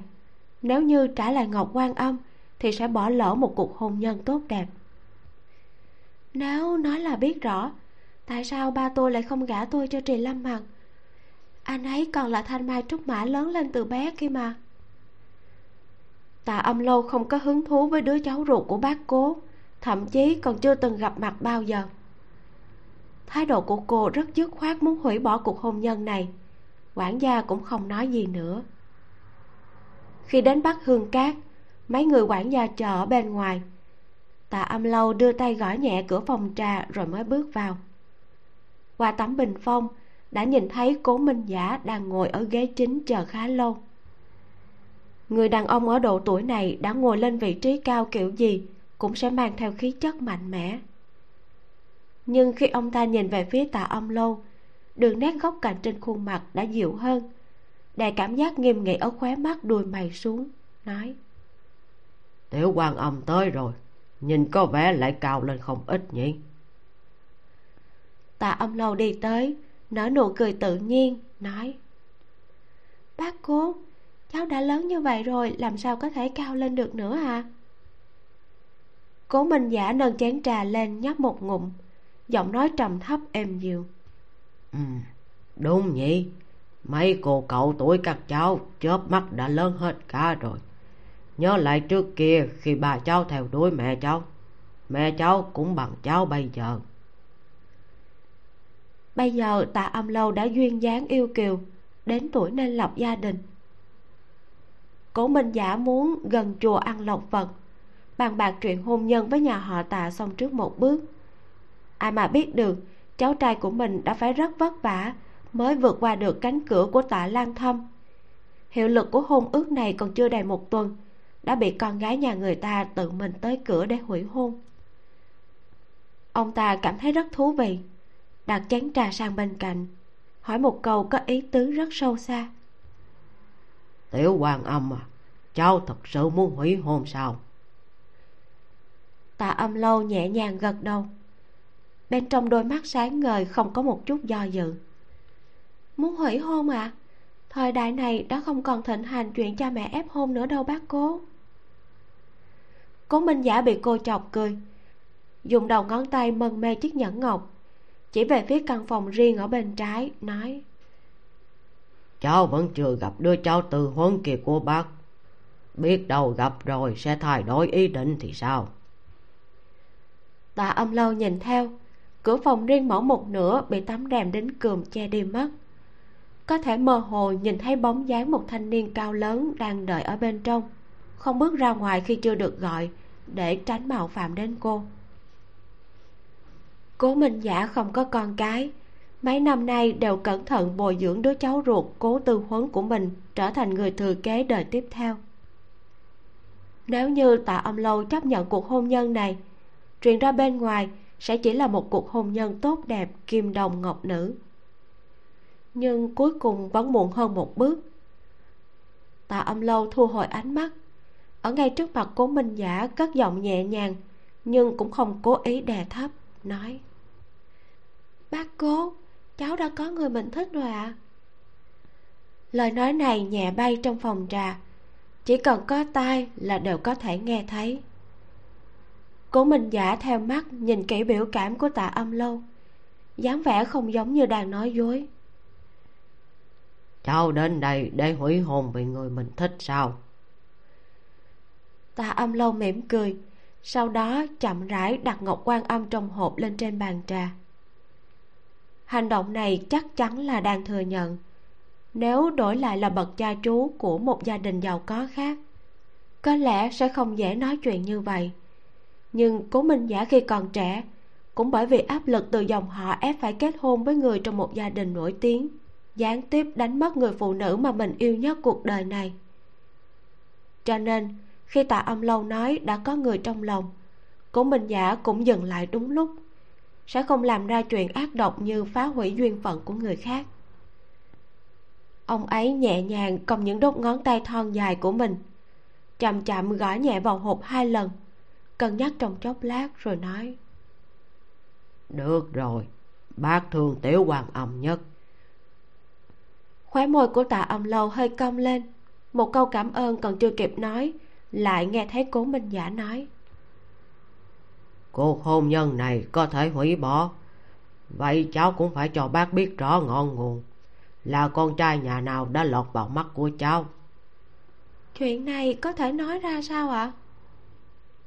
Nếu như trả lại ngọc quan âm, thì sẽ bỏ lỡ một cuộc hôn nhân tốt đẹp. Nếu nói là biết rõ, tại sao ba tôi lại không gả tôi cho trì lâm hằng anh ấy còn là thanh mai trúc mã lớn lên từ bé kia mà tạ âm lâu không có hứng thú với đứa cháu ruột của bác cố, thậm chí còn chưa từng gặp mặt bao giờ. Thái độ của cô rất dứt khoát muốn hủy bỏ cuộc hôn nhân này. Quản gia cũng không nói gì nữa. Khi đến bắc hương cát, mấy người quản gia chờ ở bên ngoài. Tạ âm lâu đưa tay gõ nhẹ cửa phòng trà rồi mới bước vào. Qua tấm bình phong, đã nhìn thấy cố minh giả đang ngồi ở ghế chính chờ khá lâu người đàn ông ở độ tuổi này đã ngồi lên vị trí cao kiểu gì cũng sẽ mang theo khí chất mạnh mẽ. Nhưng khi ông ta nhìn về phía tạ âm lâu đường nét góc cạnh trên khuôn mặt đã dịu hơn. Đè cảm giác nghiêm nghị ở khóe mắt đuôi mày xuống nói tiểu quan âm tới rồi nhìn có vẻ lại cao lên không ít nhỉ? Tạ âm lâu đi tới nở nụ cười tự nhiên nói bác cố cháu đã lớn như vậy rồi làm sao có thể cao lên được nữa à cố minh giả nâng chén trà lên nhấp một ngụm giọng nói trầm thấp êm dịu. Ừ đúng nhỉ. Mấy cô cậu tuổi các cháu chớp mắt đã lớn hết cả rồi. Nhớ lại trước kia khi bà cháu theo đuổi mẹ cháu. Mẹ cháu cũng bằng cháu bây giờ. Bây giờ tạ âm lâu đã duyên dáng yêu kiều đến tuổi nên lập gia đình cố minh giả muốn gần chùa ăn lộc vật. Bàn bạc chuyện hôn nhân với nhà họ tạ xong trước một bước. Ai mà biết được, cháu trai của mình đã phải rất vất vả mới vượt qua được cánh cửa của tạ lan thâm. Hiệu lực của hôn ước này còn chưa đầy một tuần, đã bị con gái nhà người ta tự mình tới cửa để hủy hôn. Ông ta cảm thấy rất thú vị, đặt chén trà sang bên cạnh, hỏi một câu có ý tứ rất sâu xa tiểu quan âm à cháu thật sự muốn hủy hôn sao? Tạ âm lâu nhẹ nhàng gật đầu. Bên trong đôi mắt sáng ngời không có một chút do dự. Muốn hủy hôn à? Thời đại này đã không còn thịnh hành chuyện cha mẹ ép hôn nữa đâu bác cố. Cố minh giả bị cô chọc cười, dùng đầu ngón tay mân mê chiếc nhẫn ngọc, chỉ về phía căn phòng riêng ở bên trái, nói cháu vẫn chưa gặp đứa cháu từ huấn kia của bác. Biết đâu gặp rồi sẽ thay đổi ý định thì sao? Tạ âm lâu nhìn theo. Cửa phòng riêng mở một nửa, bị tấm rèm đến cườm che đi mất. Có thể mơ hồ nhìn thấy bóng dáng một thanh niên cao lớn đang đợi ở bên trong. Không bước ra ngoài khi chưa được gọi, để tránh mạo phạm đến cô. Cố minh giả không có con cái mấy năm nay đều cẩn thận bồi dưỡng đứa cháu ruột, cố tư huấn của mình, trở thành người thừa kế đời tiếp theo. Nếu như tạ âm lâu chấp nhận cuộc hôn nhân này, truyền ra bên ngoài sẽ chỉ là một cuộc hôn nhân tốt đẹp, kim đồng ngọc nữ. Nhưng cuối cùng vẫn muộn hơn một bước. Tạ âm lâu thu hồi ánh mắt, ở ngay trước mặt cố minh giả cất giọng nhẹ nhàng, nhưng cũng không cố ý đè thấp, nói, bác cố cháu đã có người mình thích rồi ạ. À? lời nói này nhẹ bay trong phòng trà. Chỉ cần có tai là đều có thể nghe thấy. Cố minh giả theo mắt nhìn kỹ biểu cảm của tạ âm lâu. dáng vẻ không giống như đang nói dối. Cháu đến đây để hủy hôn vì người mình thích sao? Tạ âm lâu mỉm cười sau đó chậm rãi đặt ngọc quan âm trong hộp lên trên bàn trà hành động này chắc chắn là đang thừa nhận. Nếu đổi lại là bậc cha chú của một gia đình giàu có khác, có lẽ sẽ không dễ nói chuyện như vậy. Nhưng cố minh giả khi còn trẻ, cũng bởi vì áp lực từ dòng họ ép phải kết hôn với người trong một gia đình nổi tiếng, gián tiếp đánh mất người phụ nữ mà mình yêu nhất cuộc đời này. Cho nên, khi tạ âm lâu nói đã có người trong lòng, cố minh giả cũng dừng lại đúng lúc sẽ không làm ra chuyện ác độc như phá hủy duyên phận của người khác. Ông ấy nhẹ nhàng cầm những đốt ngón tay thon dài của mình chậm chậm gõ nhẹ vào hộp hai lần cân nhắc trong chốc lát rồi nói được rồi bác thương tiểu hoàng âm nhất. Khóe môi của tạ âm lâu hơi cong lên một câu cảm ơn còn chưa kịp nói lại nghe thấy cố minh giả nói cuộc hôn nhân này có thể hủy bỏ. Vậy cháu cũng phải cho bác biết rõ ngọn nguồn. Là con trai nhà nào đã lọt vào mắt của cháu? Chuyện này có thể nói ra sao ạ?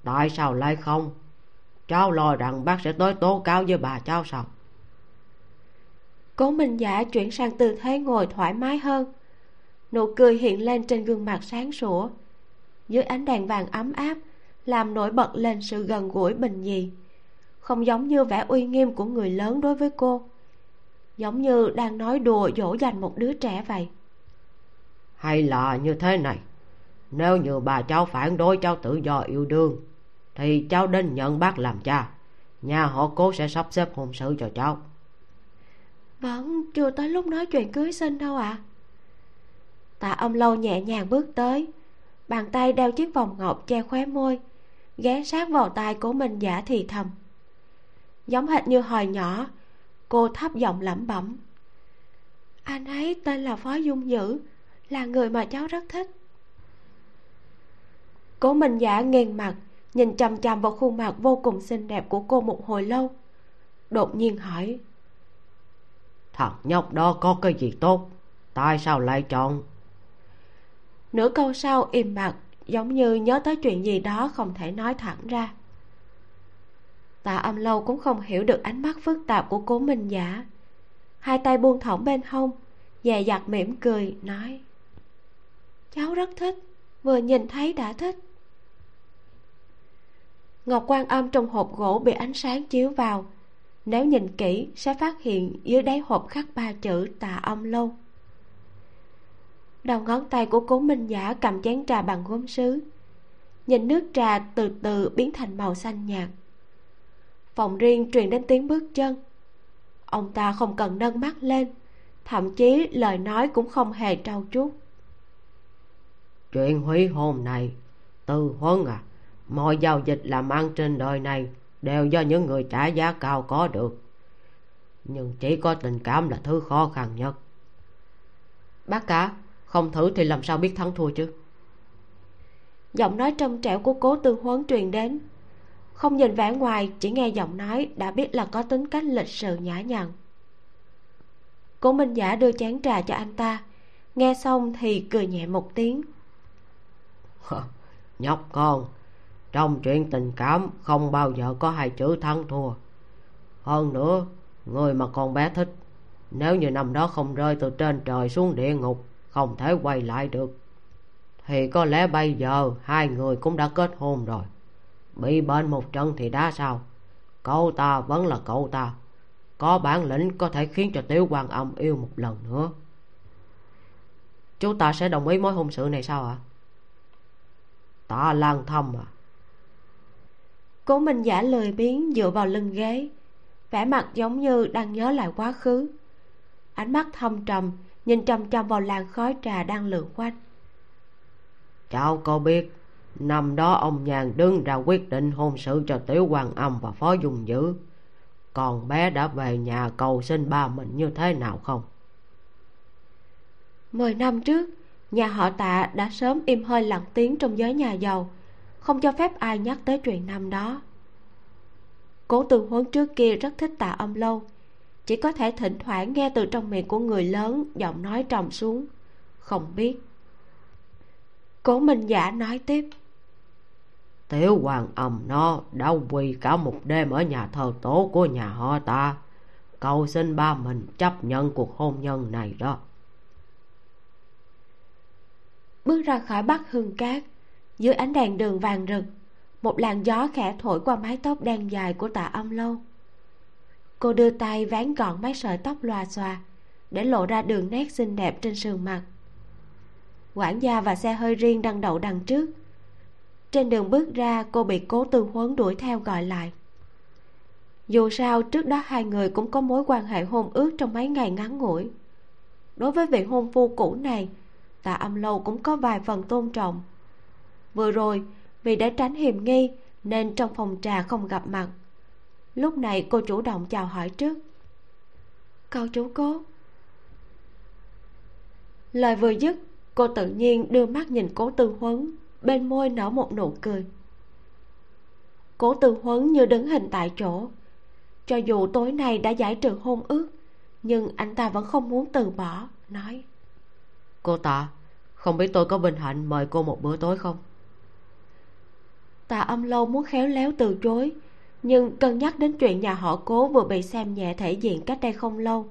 Tại sao lại không? Cháu lo rằng bác sẽ tới tố cáo với bà cháu sao? Cố minh giả chuyển sang tư thế ngồi thoải mái hơn. Nụ cười hiện lên trên gương mặt sáng sủa. Dưới ánh đèn vàng ấm áp làm nổi bật lên sự gần gũi bình dị không giống như vẻ uy nghiêm của người lớn đối với cô. Giống như đang nói đùa dỗ dành một đứa trẻ vậy. Hay là như thế này. Nếu như bà cháu phản đối cháu tự do yêu đương thì cháu đến nhận bác làm cha. Nhà họ cố sẽ sắp xếp hôn sự cho cháu. Vẫn chưa tới lúc nói chuyện cưới sinh đâu ạ. À. tạ ông lâu nhẹ nhàng bước tới bàn tay đeo chiếc vòng ngọc che khóe môi ghé sát vào tai của mình giả thì thầm. Giống hệt như hồi nhỏ cô thấp giọng lẩm bẩm. Anh ấy tên là phó dung dữ là người mà cháu rất thích. Cố minh giả nghiêng mặt nhìn chằm chằm vào khuôn mặt vô cùng xinh đẹp của cô một hồi lâu đột nhiên hỏi. Thằng nhóc đó có cái gì tốt? Tại sao lại chọn? Nửa câu sau im bặt giống như nhớ tới chuyện gì đó không thể nói thẳng ra. Tạ âm lâu cũng không hiểu được ánh mắt phức tạp của cố minh giả hai tay buông thõng bên hông dè dặt mỉm cười, nói, cháu rất thích, vừa nhìn thấy đã thích. Ngọc quan âm trong hộp gỗ bị ánh sáng chiếu vào. Nếu nhìn kỹ, sẽ phát hiện dưới đáy hộp khắc ba chữ tạ âm lâu đầu ngón tay của cố minh giả cầm chén trà bằng gốm sứ. Nhìn nước trà từ từ biến thành màu xanh nhạt. Phòng riêng truyền đến tiếng bước chân. Ông ta không cần nâng mắt lên thậm chí lời nói cũng không hề trau chuốt. Chuyện hủy hôn này từ huấn à mọi giao dịch làm ăn trên đời này đều do những người trả giá cao có được. Nhưng chỉ có tình cảm là thứ khó khăn nhất. Bác cả không thử thì làm sao biết thắng thua chứ? Giọng nói trong trẻo của cố tư huấn truyền đến. Không nhìn vẻ ngoài chỉ nghe giọng nói đã biết là có tính cách lịch sự nhã nhặn. Cố minh giả đưa chén trà cho anh ta. Nghe xong thì cười nhẹ một tiếng. Nhóc con trong chuyện tình cảm không bao giờ có hai chữ thắng thua. Hơn nữa người mà con bé thích nếu như năm đó không rơi từ trên trời xuống địa ngục không thể quay lại được. Thì có lẽ bây giờ hai người cũng đã kết hôn rồi. Bị bệnh một trận thì đã sao? Cậu ta vẫn là cậu ta. Có bản lĩnh có thể khiến cho tiểu quan âm yêu một lần nữa. Chú ta sẽ đồng ý mối hôn sự này sao ạ? À? ta lang thâm à cố minh giả lười biếng dựa vào lưng ghế, vẻ mặt giống như đang nhớ lại quá khứ. Ánh mắt thâm trầm nhìn chăm chăm vào làn khói trà đang lượn quanh. Cháu có biết năm đó ông nhàn đứng ra quyết định hôn sự cho tiểu hoàng âm và phó dung dữ. Còn bé đã về nhà cầu xin ba mình như thế nào không? Mười năm trước nhà họ tạ đã sớm im hơi lặng tiếng trong giới nhà giàu. Không cho phép ai nhắc tới chuyện năm đó. Cố từ huấn trước kia rất thích tạ âm lâu chỉ có thể thỉnh thoảng nghe từ trong miệng của người lớn giọng nói trầm xuống. Không biết. Cố minh giả nói tiếp. Tiểu hoàng ầm nó đã quỳ cả một đêm ở nhà thờ tổ của nhà họ ta. Cầu xin ba mình chấp nhận cuộc hôn nhân này đó. Bước ra khỏi bắc hương cát dưới ánh đèn đường vàng rực một làn gió khẽ thổi qua mái tóc đen dài của tạ âm lâu cô đưa tay ván gọn mấy sợi tóc loà xòa để lộ ra đường nét xinh đẹp trên sườn mặt. Quản gia và xe hơi riêng đang đậu đằng trước. Trên đường bước ra, cô bị cố tư huấn đuổi theo gọi lại. Dù sao, trước đó hai người cũng có mối quan hệ hôn ước trong mấy ngày ngắn ngủi. Đối với vị hôn phu cũ này, tạ âm lâu cũng có vài phần tôn trọng. Vừa rồi, vì để tránh hiềm nghi, nên trong phòng trà không gặp mặt lúc này cô chủ động chào hỏi trước. Cậu chủ cố lời vừa dứt cô tự nhiên đưa mắt nhìn cố tư huấn bên môi nở một nụ cười. Cố tư huấn như đứng hình tại chỗ. Cho dù tối nay đã giải trừ hôn ước nhưng anh ta vẫn không muốn từ bỏ nói. Cô tạ không biết tôi có vinh hạnh mời cô một bữa tối không? Tạ âm lâu muốn khéo léo từ chối nhưng cân nhắc đến chuyện nhà họ cố vừa bị xem nhẹ thể diện cách đây không lâu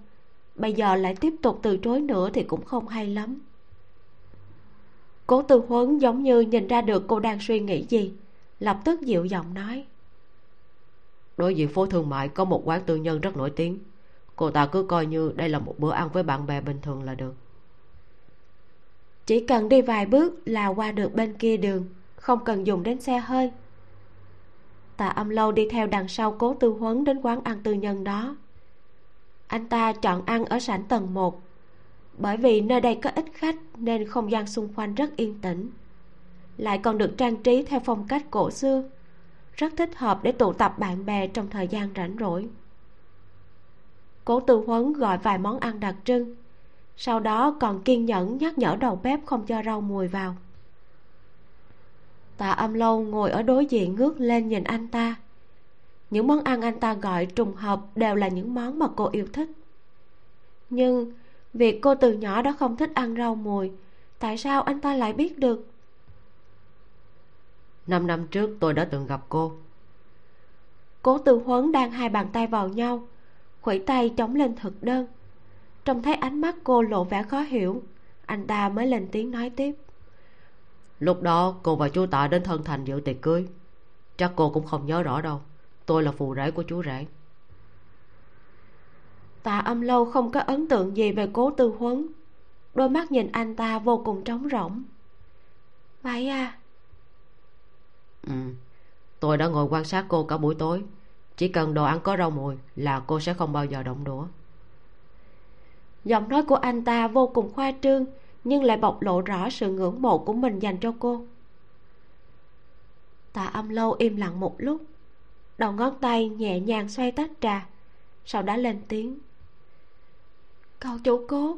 bây giờ lại tiếp tục từ chối nữa thì cũng không hay lắm. Cố tư huấn giống như nhìn ra được cô đang suy nghĩ gì lập tức dịu giọng nói. Đối diện phố thương mại có một quán tư nhân rất nổi tiếng. Cô ta cứ coi như đây là một bữa ăn với bạn bè bình thường là được. Chỉ cần đi vài bước là qua được bên kia đường không cần dùng đến xe hơi tạ âm lâu đi theo đằng sau cố tư huấn đến quán ăn tư nhân đó. Anh ta chọn ăn ở sảnh tầng một. Bởi vì nơi đây có ít khách nên không gian xung quanh rất yên tĩnh. Lại còn được trang trí theo phong cách cổ xưa. Rất thích hợp để tụ tập bạn bè trong thời gian rảnh rỗi. Cố tư huấn gọi vài món ăn đặc trưng. Sau đó còn kiên nhẫn nhắc nhở đầu bếp không cho rau mùi vào tạ âm lâu ngồi ở đối diện ngước lên nhìn anh ta. Những món ăn anh ta gọi trùng hợp đều là những món mà cô yêu thích. Nhưng việc cô từ nhỏ đã không thích ăn rau mùi tại sao anh ta lại biết được? Năm năm trước tôi đã từng gặp cô. Cố từ huấn đang hai bàn tay vào nhau khuỷu tay chống lên thực đơn. Trông thấy ánh mắt cô lộ vẻ khó hiểu anh ta mới lên tiếng nói tiếp lúc đó cô và chú tạ đến thân thành dự tiệc cưới. Chắc cô cũng không nhớ rõ đâu. Tôi là phù rể của chú rể. Tạ âm lâu không có ấn tượng gì về cố tư huấn. Đôi mắt nhìn anh ta vô cùng trống rỗng. Vậy à? Ừ. Tôi đã ngồi quan sát cô cả buổi tối. Chỉ cần đồ ăn có rau mùi là cô sẽ không bao giờ động đũa. Giọng nói của anh ta vô cùng khoa trương nhưng lại bộc lộ rõ sự ngưỡng mộ của mình dành cho cô. Tạ âm lâu im lặng một lúc, đầu ngón tay nhẹ nhàng xoay tách trà sau đó lên tiếng. Cậu chủ cố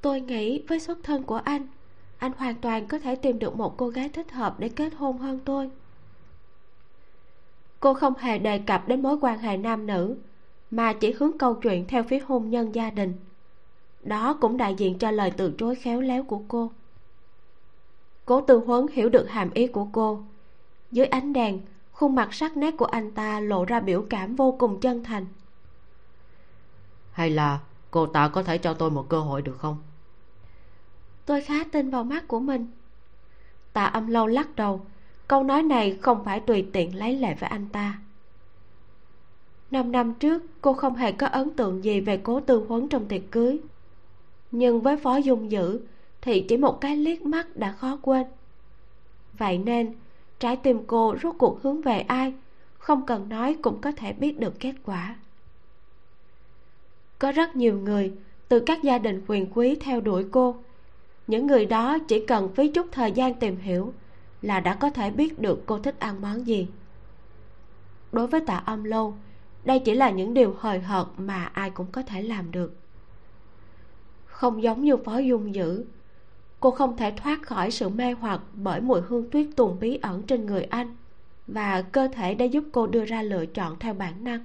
tôi nghĩ với xuất thân của anh anh hoàn toàn có thể tìm được một cô gái thích hợp để kết hôn hơn tôi. Cô không hề đề cập đến mối quan hệ nam nữ, mà chỉ hướng câu chuyện theo phía hôn nhân gia đình đó cũng đại diện cho lời từ chối khéo léo của cô. Cố tư huấn hiểu được hàm ý của cô. Dưới ánh đèn khuôn mặt sắc nét của anh ta lộ ra biểu cảm vô cùng chân thành. Hay là cô ta có thể cho tôi một cơ hội được không? Tôi khá tin vào mắt của mình. Tạ âm lâu lắc đầu. Câu nói này không phải tùy tiện lấy lệ với anh ta. Năm năm trước cô không hề có ấn tượng gì về cố tư huấn trong tiệc cưới nhưng với phó dung dữ, thì chỉ một cái liếc mắt đã khó quên. Vậy nên, trái tim cô rốt cuộc hướng về ai, không cần nói cũng có thể biết được kết quả. Có rất nhiều người, từ các gia đình quyền quý theo đuổi cô. Những người đó chỉ cần phí chút thời gian tìm hiểu là đã có thể biết được cô thích ăn món gì. Đối với tạ âm lâu, đây chỉ là những điều hời hợt mà ai cũng có thể làm được không giống như phó dung dữ. Cô không thể thoát khỏi sự mê hoặc bởi mùi hương tuyết tùng bí ẩn trên người anh, và cơ thể đã giúp cô đưa ra lựa chọn theo bản năng.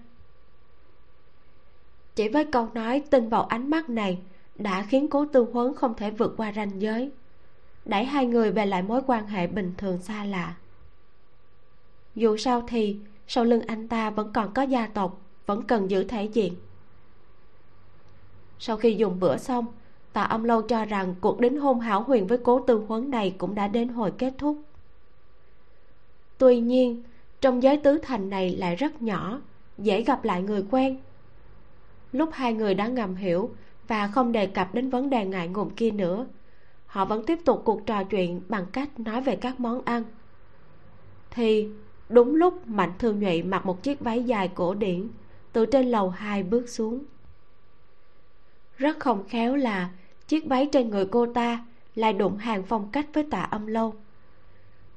Chỉ với câu nói tin vào ánh mắt này đã khiến cố tư huấn không thể vượt qua ranh giới, đẩy hai người về lại mối quan hệ bình thường xa lạ. Dù sao thì, sau lưng anh ta vẫn còn có gia tộc, vẫn cần giữ thể diện. Sau khi dùng bữa xong tạ âm lâu cho rằng cuộc đính hôn hảo huyền với cố tư huấn này cũng đã đến hồi kết thúc. Tuy nhiên, trong giới tứ thành này lại rất nhỏ, dễ gặp lại người quen. Lúc hai người đã ngầm hiểu và không đề cập đến vấn đề ngại ngùng kia nữa, họ vẫn tiếp tục cuộc trò chuyện bằng cách nói về các món ăn. Thì, đúng lúc mạnh thương nhụy mặc một chiếc váy dài cổ điển, từ trên lầu hai bước xuống rất không khéo là chiếc váy trên người cô ta lại đụng hàng phong cách với tạ âm lâu.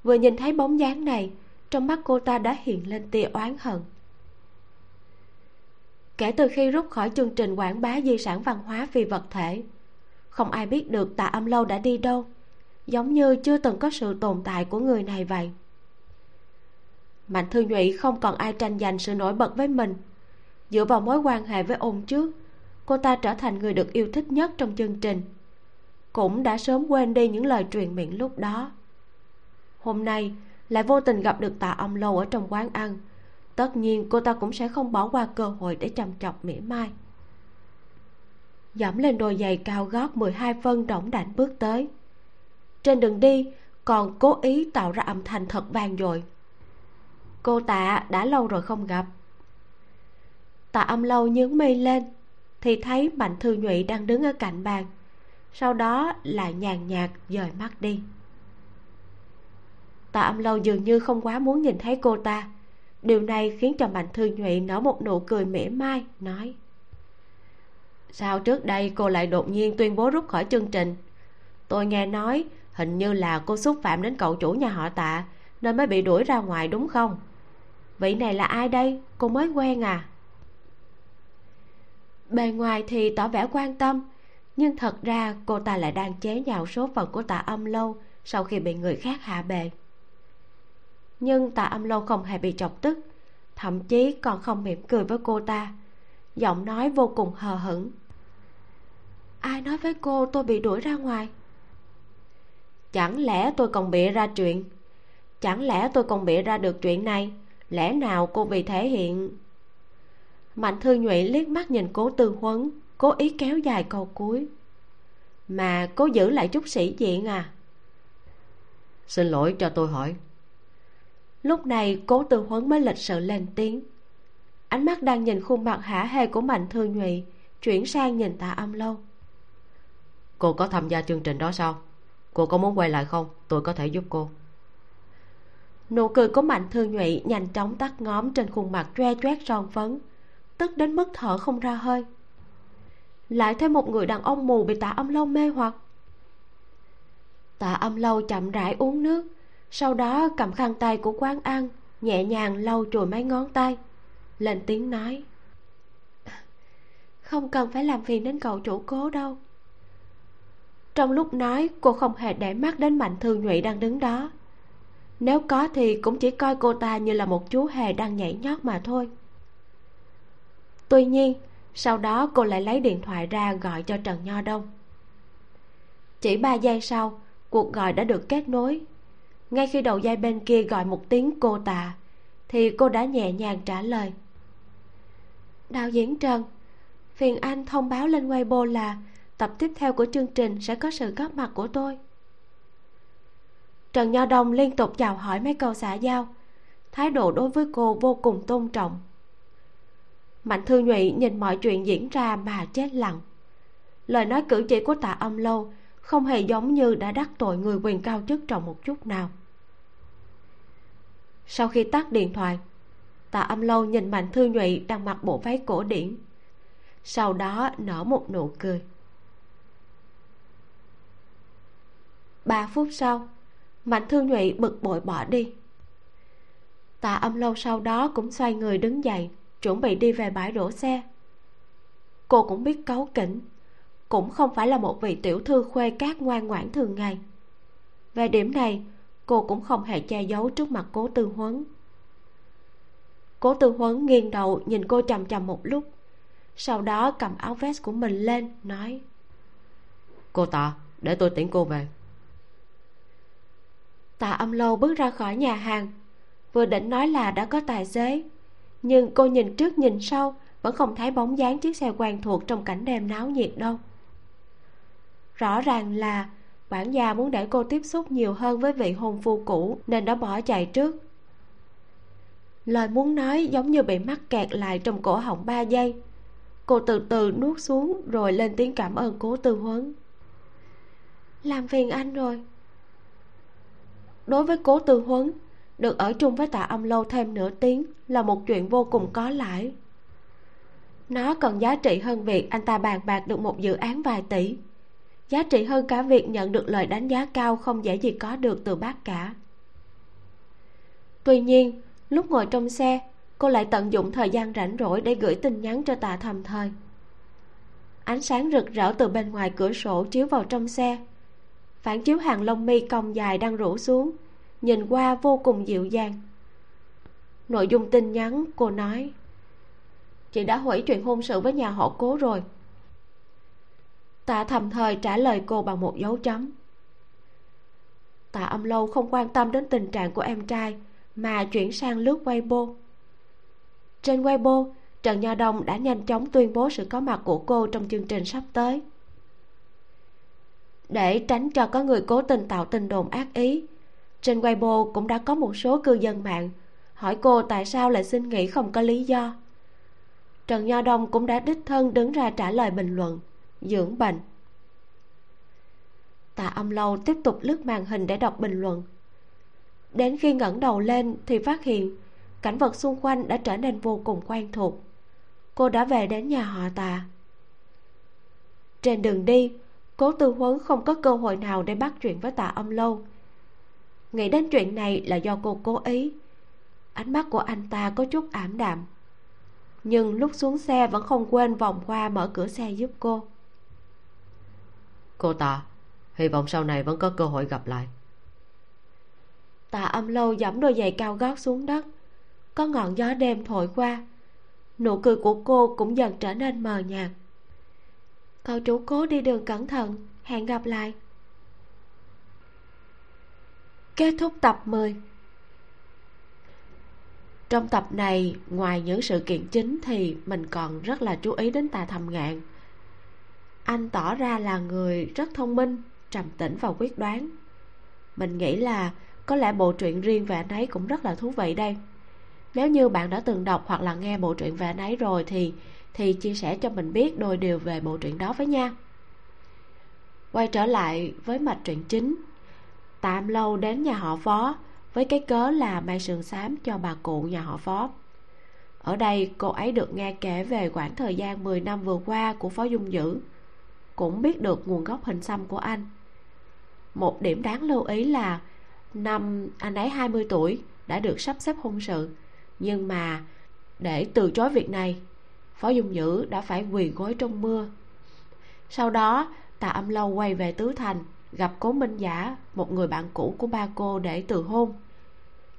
Vừa nhìn thấy bóng dáng này, trong mắt cô ta đã hiện lên tia oán hận. Kể từ khi rút khỏi chương trình quảng bá di sản văn hóa phi vật thể, không ai biết được tạ âm lâu đã đi đâu, giống như chưa từng có sự tồn tại của người này vậy. Mạnh thư nhụy không còn ai tranh giành sự nổi bật với mình, dựa vào mối quan hệ với ôn trước cô ta trở thành người được yêu thích nhất trong chương trình. Cũng đã sớm quên đi những lời truyền miệng lúc đó. Hôm nay, lại vô tình gặp được tạ ông lâu ở trong quán ăn. Tất nhiên, cô ta cũng sẽ không bỏ qua cơ hội để trầm chọc mỉa mai. Dẫm lên đôi giày cao gót 12 phân đỏng đảnh bước tới. Trên đường đi, còn cố ý tạo ra âm thanh thật vang dội. Cô tạ, đã lâu rồi không gặp. Tạ âm lâu nhướng mi lên thì thấy mạnh thư nhụy đang đứng ở cạnh bàn. Sau đó lại nhàn nhạt dời mắt đi. Tạ âm lâu dường như không quá muốn nhìn thấy cô ta. Điều này khiến cho mạnh thư nhụy nở một nụ cười mỉa mai, nói, sao trước đây cô lại đột nhiên tuyên bố rút khỏi chương trình? Tôi nghe nói hình như là cô xúc phạm đến cậu chủ nhà họ tạ, nên mới bị đuổi ra ngoài đúng không? Vị này là ai đây? Cô mới quen à? Bề ngoài thì tỏ vẻ quan tâm, nhưng thật ra cô ta lại đang chế nhạo số phận của tạ âm lâu sau khi bị người khác hạ bệ. Nhưng tạ âm lâu không hề bị chọc tức, thậm chí còn không mỉm cười với cô ta, giọng nói vô cùng hờ hững. Ai nói với cô tôi bị đuổi ra ngoài? Chẳng lẽ tôi còn bịa ra chuyện? Chẳng lẽ tôi còn bịa ra được chuyện này? Lẽ nào cô vì thể hiện mạnh thư nhụy liếc mắt nhìn cố tư huấn cố ý kéo dài câu cuối. Mà cố giữ lại chút sĩ diện à? Xin lỗi cho tôi hỏi. Lúc này cố tư huấn mới lịch sự lên tiếng. Ánh mắt đang nhìn khuôn mặt hả hê của mạnh thư nhụy chuyển sang nhìn tạ âm lâu. Cô có tham gia chương trình đó sao? Cô có muốn quay lại không? Tôi có thể giúp cô. Nụ cười của mạnh thư nhụy nhanh chóng tắt ngóm trên khuôn mặt choe choét son phấn tức đến mức thở không ra hơi. Lại thêm một người đàn ông mù bị tạ âm lâu mê hoặc. Tạ âm lâu chậm rãi uống nước, sau đó cầm khăn tay của quán ăn nhẹ nhàng lau chùi mấy ngón tay, lên tiếng nói. Không cần phải làm phiền đến cậu chủ cố đâu. Trong lúc nói, cô không hề để mắt đến mạnh thường nhụy đang đứng đó. Nếu có thì cũng chỉ coi cô ta như là một chú hề đang nhảy nhót mà thôi tuy nhiên, sau đó cô lại lấy điện thoại ra gọi cho trần nho đông. Chỉ ba giây sau, cuộc gọi đã được kết nối. Ngay khi đầu dây bên kia gọi một tiếng cô tạ, thì cô đã nhẹ nhàng trả lời. Đạo diễn trần, phiền anh thông báo lên weibo là tập tiếp theo của chương trình sẽ có sự góp mặt của tôi. Trần nho đông liên tục chào hỏi mấy câu xã giao. Thái độ đối với cô vô cùng tôn trọng mạnh thư nhụy nhìn mọi chuyện diễn ra mà chết lặng. Lời nói cử chỉ của tạ âm lâu không hề giống như đã đắc tội người quyền cao chức trọng một chút nào. Sau khi tắt điện thoại, tạ âm lâu nhìn mạnh thư nhụy đang mặc bộ váy cổ điển. Sau đó nở một nụ cười. Ba phút sau, mạnh thư nhụy bực bội bỏ đi. Tạ âm lâu sau đó cũng xoay người đứng dậy chuẩn bị đi về bãi đổ xe. Cô cũng biết cáu kỉnh cũng không phải là một vị tiểu thư khuê cát ngoan ngoãn thường ngày. Về điểm này cô cũng không hề che giấu trước mặt cố tư huấn. Cố tư huấn nghiêng đầu nhìn cô trầm trầm một lúc sau đó cầm áo vest của mình lên nói cô tạ để tôi tiễn cô về. Tạ âm lâu bước ra khỏi nhà hàng vừa định nói là đã có tài xế nhưng cô nhìn trước nhìn sau, vẫn không thấy bóng dáng chiếc xe quen thuộc trong cảnh đêm náo nhiệt đâu. Rõ ràng là quản gia muốn để cô tiếp xúc nhiều hơn với vị hôn phu cũ nên đã bỏ chạy trước. Lời muốn nói giống như bị mắc kẹt lại trong cổ họng ba giây. Cô từ từ nuốt xuống rồi lên tiếng cảm ơn cố tư huấn. Làm phiền anh rồi. Đối với cố tư huấn được ở chung với tạ âm lâu thêm nửa tiếng là một chuyện vô cùng có lãi. Nó còn giá trị hơn việc anh ta bàn bạc được một dự án vài tỷ. Giá trị hơn cả việc nhận được lời đánh giá cao không dễ gì có được từ bác cả. Tuy nhiên, lúc ngồi trong xe, cô lại tận dụng thời gian rảnh rỗi để gửi tin nhắn cho tạ thầm thời. Ánh sáng rực rỡ từ bên ngoài cửa sổ chiếu vào trong xe. Phản chiếu hàng lông mi cong dài đang rủ xuống nhìn qua vô cùng dịu dàng. Nội dung tin nhắn, cô nói, chị đã hủy chuyện hôn sự với nhà họ cố rồi. Tạ thầm thời trả lời cô bằng một dấu chấm. Tạ âm lâu không quan tâm đến tình trạng của em trai, mà chuyển sang lướt weibo. Trên weibo, trần nho đông đã nhanh chóng tuyên bố sự có mặt của cô trong chương trình sắp tới. Để tránh cho có người cố tình tạo tin đồn ác ý trên weibo cũng đã có một số cư dân mạng. Hỏi cô tại sao lại xin nghỉ không có lý do. Trần nho đông cũng đã đích thân đứng ra trả lời bình luận, dưỡng bệnh. Tạ âm lâu tiếp tục lướt màn hình để đọc bình luận. Đến khi ngẩng đầu lên thì phát hiện cảnh vật xung quanh đã trở nên vô cùng quen thuộc. Cô đã về đến nhà họ tạ. Trên đường đi, cố tư huấn không có cơ hội nào để bắt chuyện với tạ âm lâu nghĩ đến chuyện này là do cô cố ý. Ánh mắt của anh ta có chút ảm đạm. Nhưng lúc xuống xe vẫn không quên vòng qua mở cửa xe giúp cô. Cô tạ hy vọng sau này vẫn có cơ hội gặp lại. Tạ âm lâu giẫm đôi giày cao gót xuống đất. Có ngọn gió đêm thổi qua. Nụ cười của cô cũng dần trở nên mờ nhạt. Cậu chủ cố đi đường cẩn thận. Hẹn gặp lại kết thúc tập 10 trong tập này, ngoài những sự kiện chính thì mình còn rất là chú ý đến tà thầm ngạn. Anh tỏ ra là người rất thông minh, trầm tĩnh và quyết đoán. Mình nghĩ là có lẽ bộ truyện riêng về anh ấy cũng rất là thú vị đây. Nếu như bạn đã từng đọc hoặc là nghe bộ truyện về anh ấy rồi thì thì chia sẻ cho mình biết đôi điều về bộ truyện đó với nha. Quay trở lại với mạch truyện chính tạm lâu đến nhà họ phó, với cái cớ là mang sườn xám cho bà cụ nhà họ phó. Ở đây, cô ấy được nghe kể về khoảng thời gian 10 năm vừa qua của phó dung dữ. Cũng biết được nguồn gốc hình xăm của anh. Một điểm đáng lưu ý là năm anh ấy 20 tuổi đã được sắp xếp hôn sự. Nhưng mà để từ chối việc này, phó dung dữ đã phải quỳ gối trong mưa. Sau đó, tạ âm lâu quay về tứ thành gặp cố minh giả một người bạn cũ của ba cô để từ hôn.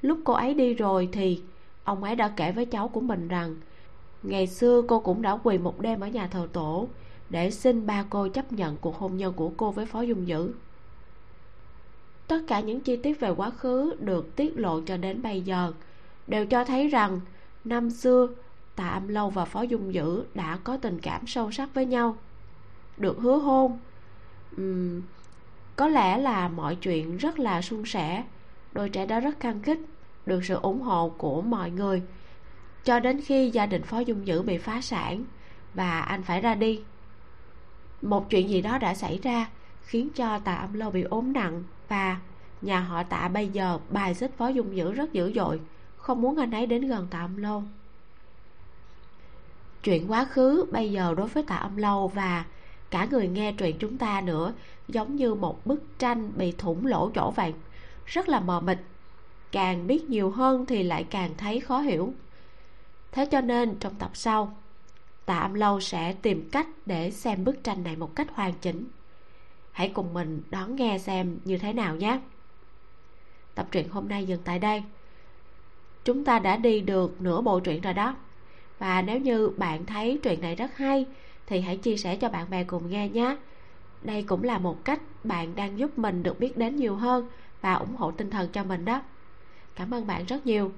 Lúc cô ấy đi rồi thì ông ấy đã kể với cháu của mình rằng ngày xưa cô cũng đã quỳ một đêm ở nhà thờ tổ để xin ba cô chấp nhận cuộc hôn nhân của cô với phó dung dữ. Tất cả những chi tiết về quá khứ được tiết lộ cho đến bây giờ đều cho thấy rằng năm xưa tạ âm lâu và phó dung dữ đã có tình cảm sâu sắc với nhau được hứa hôn. Uhm, có lẽ là mọi chuyện rất là suôn sẻ. Đôi trẻ đó rất căng kích được sự ủng hộ của mọi người. Cho đến khi gia đình phó dung dữ bị phá sản, và anh phải ra đi. Một chuyện gì đó đã xảy ra, khiến cho tạ âm lâu bị ốm nặng, và nhà họ tạ bây giờ bài xích phó dung dữ rất dữ dội, không muốn anh ấy đến gần tạ âm lâu chuyện quá khứ bây giờ đối với tạ âm lâu và cả người nghe truyện chúng ta nữa giống như một bức tranh bị thủng lỗ chỗ vậy rất là mờ mịt. Càng biết nhiều hơn thì lại càng thấy khó hiểu. Thế cho nên trong tập sau, tạ âm lâu sẽ tìm cách để xem bức tranh này một cách hoàn chỉnh. Hãy cùng mình đón nghe xem như thế nào nhé. Tập truyện hôm nay dừng tại đây. Chúng ta đã đi được nửa bộ truyện rồi đó. Và nếu như bạn thấy truyện này rất hay, thì hãy chia sẻ cho bạn bè cùng nghe nhé đây cũng là một cách bạn đang giúp mình được biết đến nhiều hơn và ủng hộ tinh thần cho mình đó. Cảm ơn bạn rất nhiều.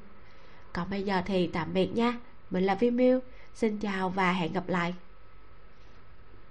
Còn bây giờ thì tạm biệt nha. Mình là vi miu. Xin chào và hẹn gặp lại.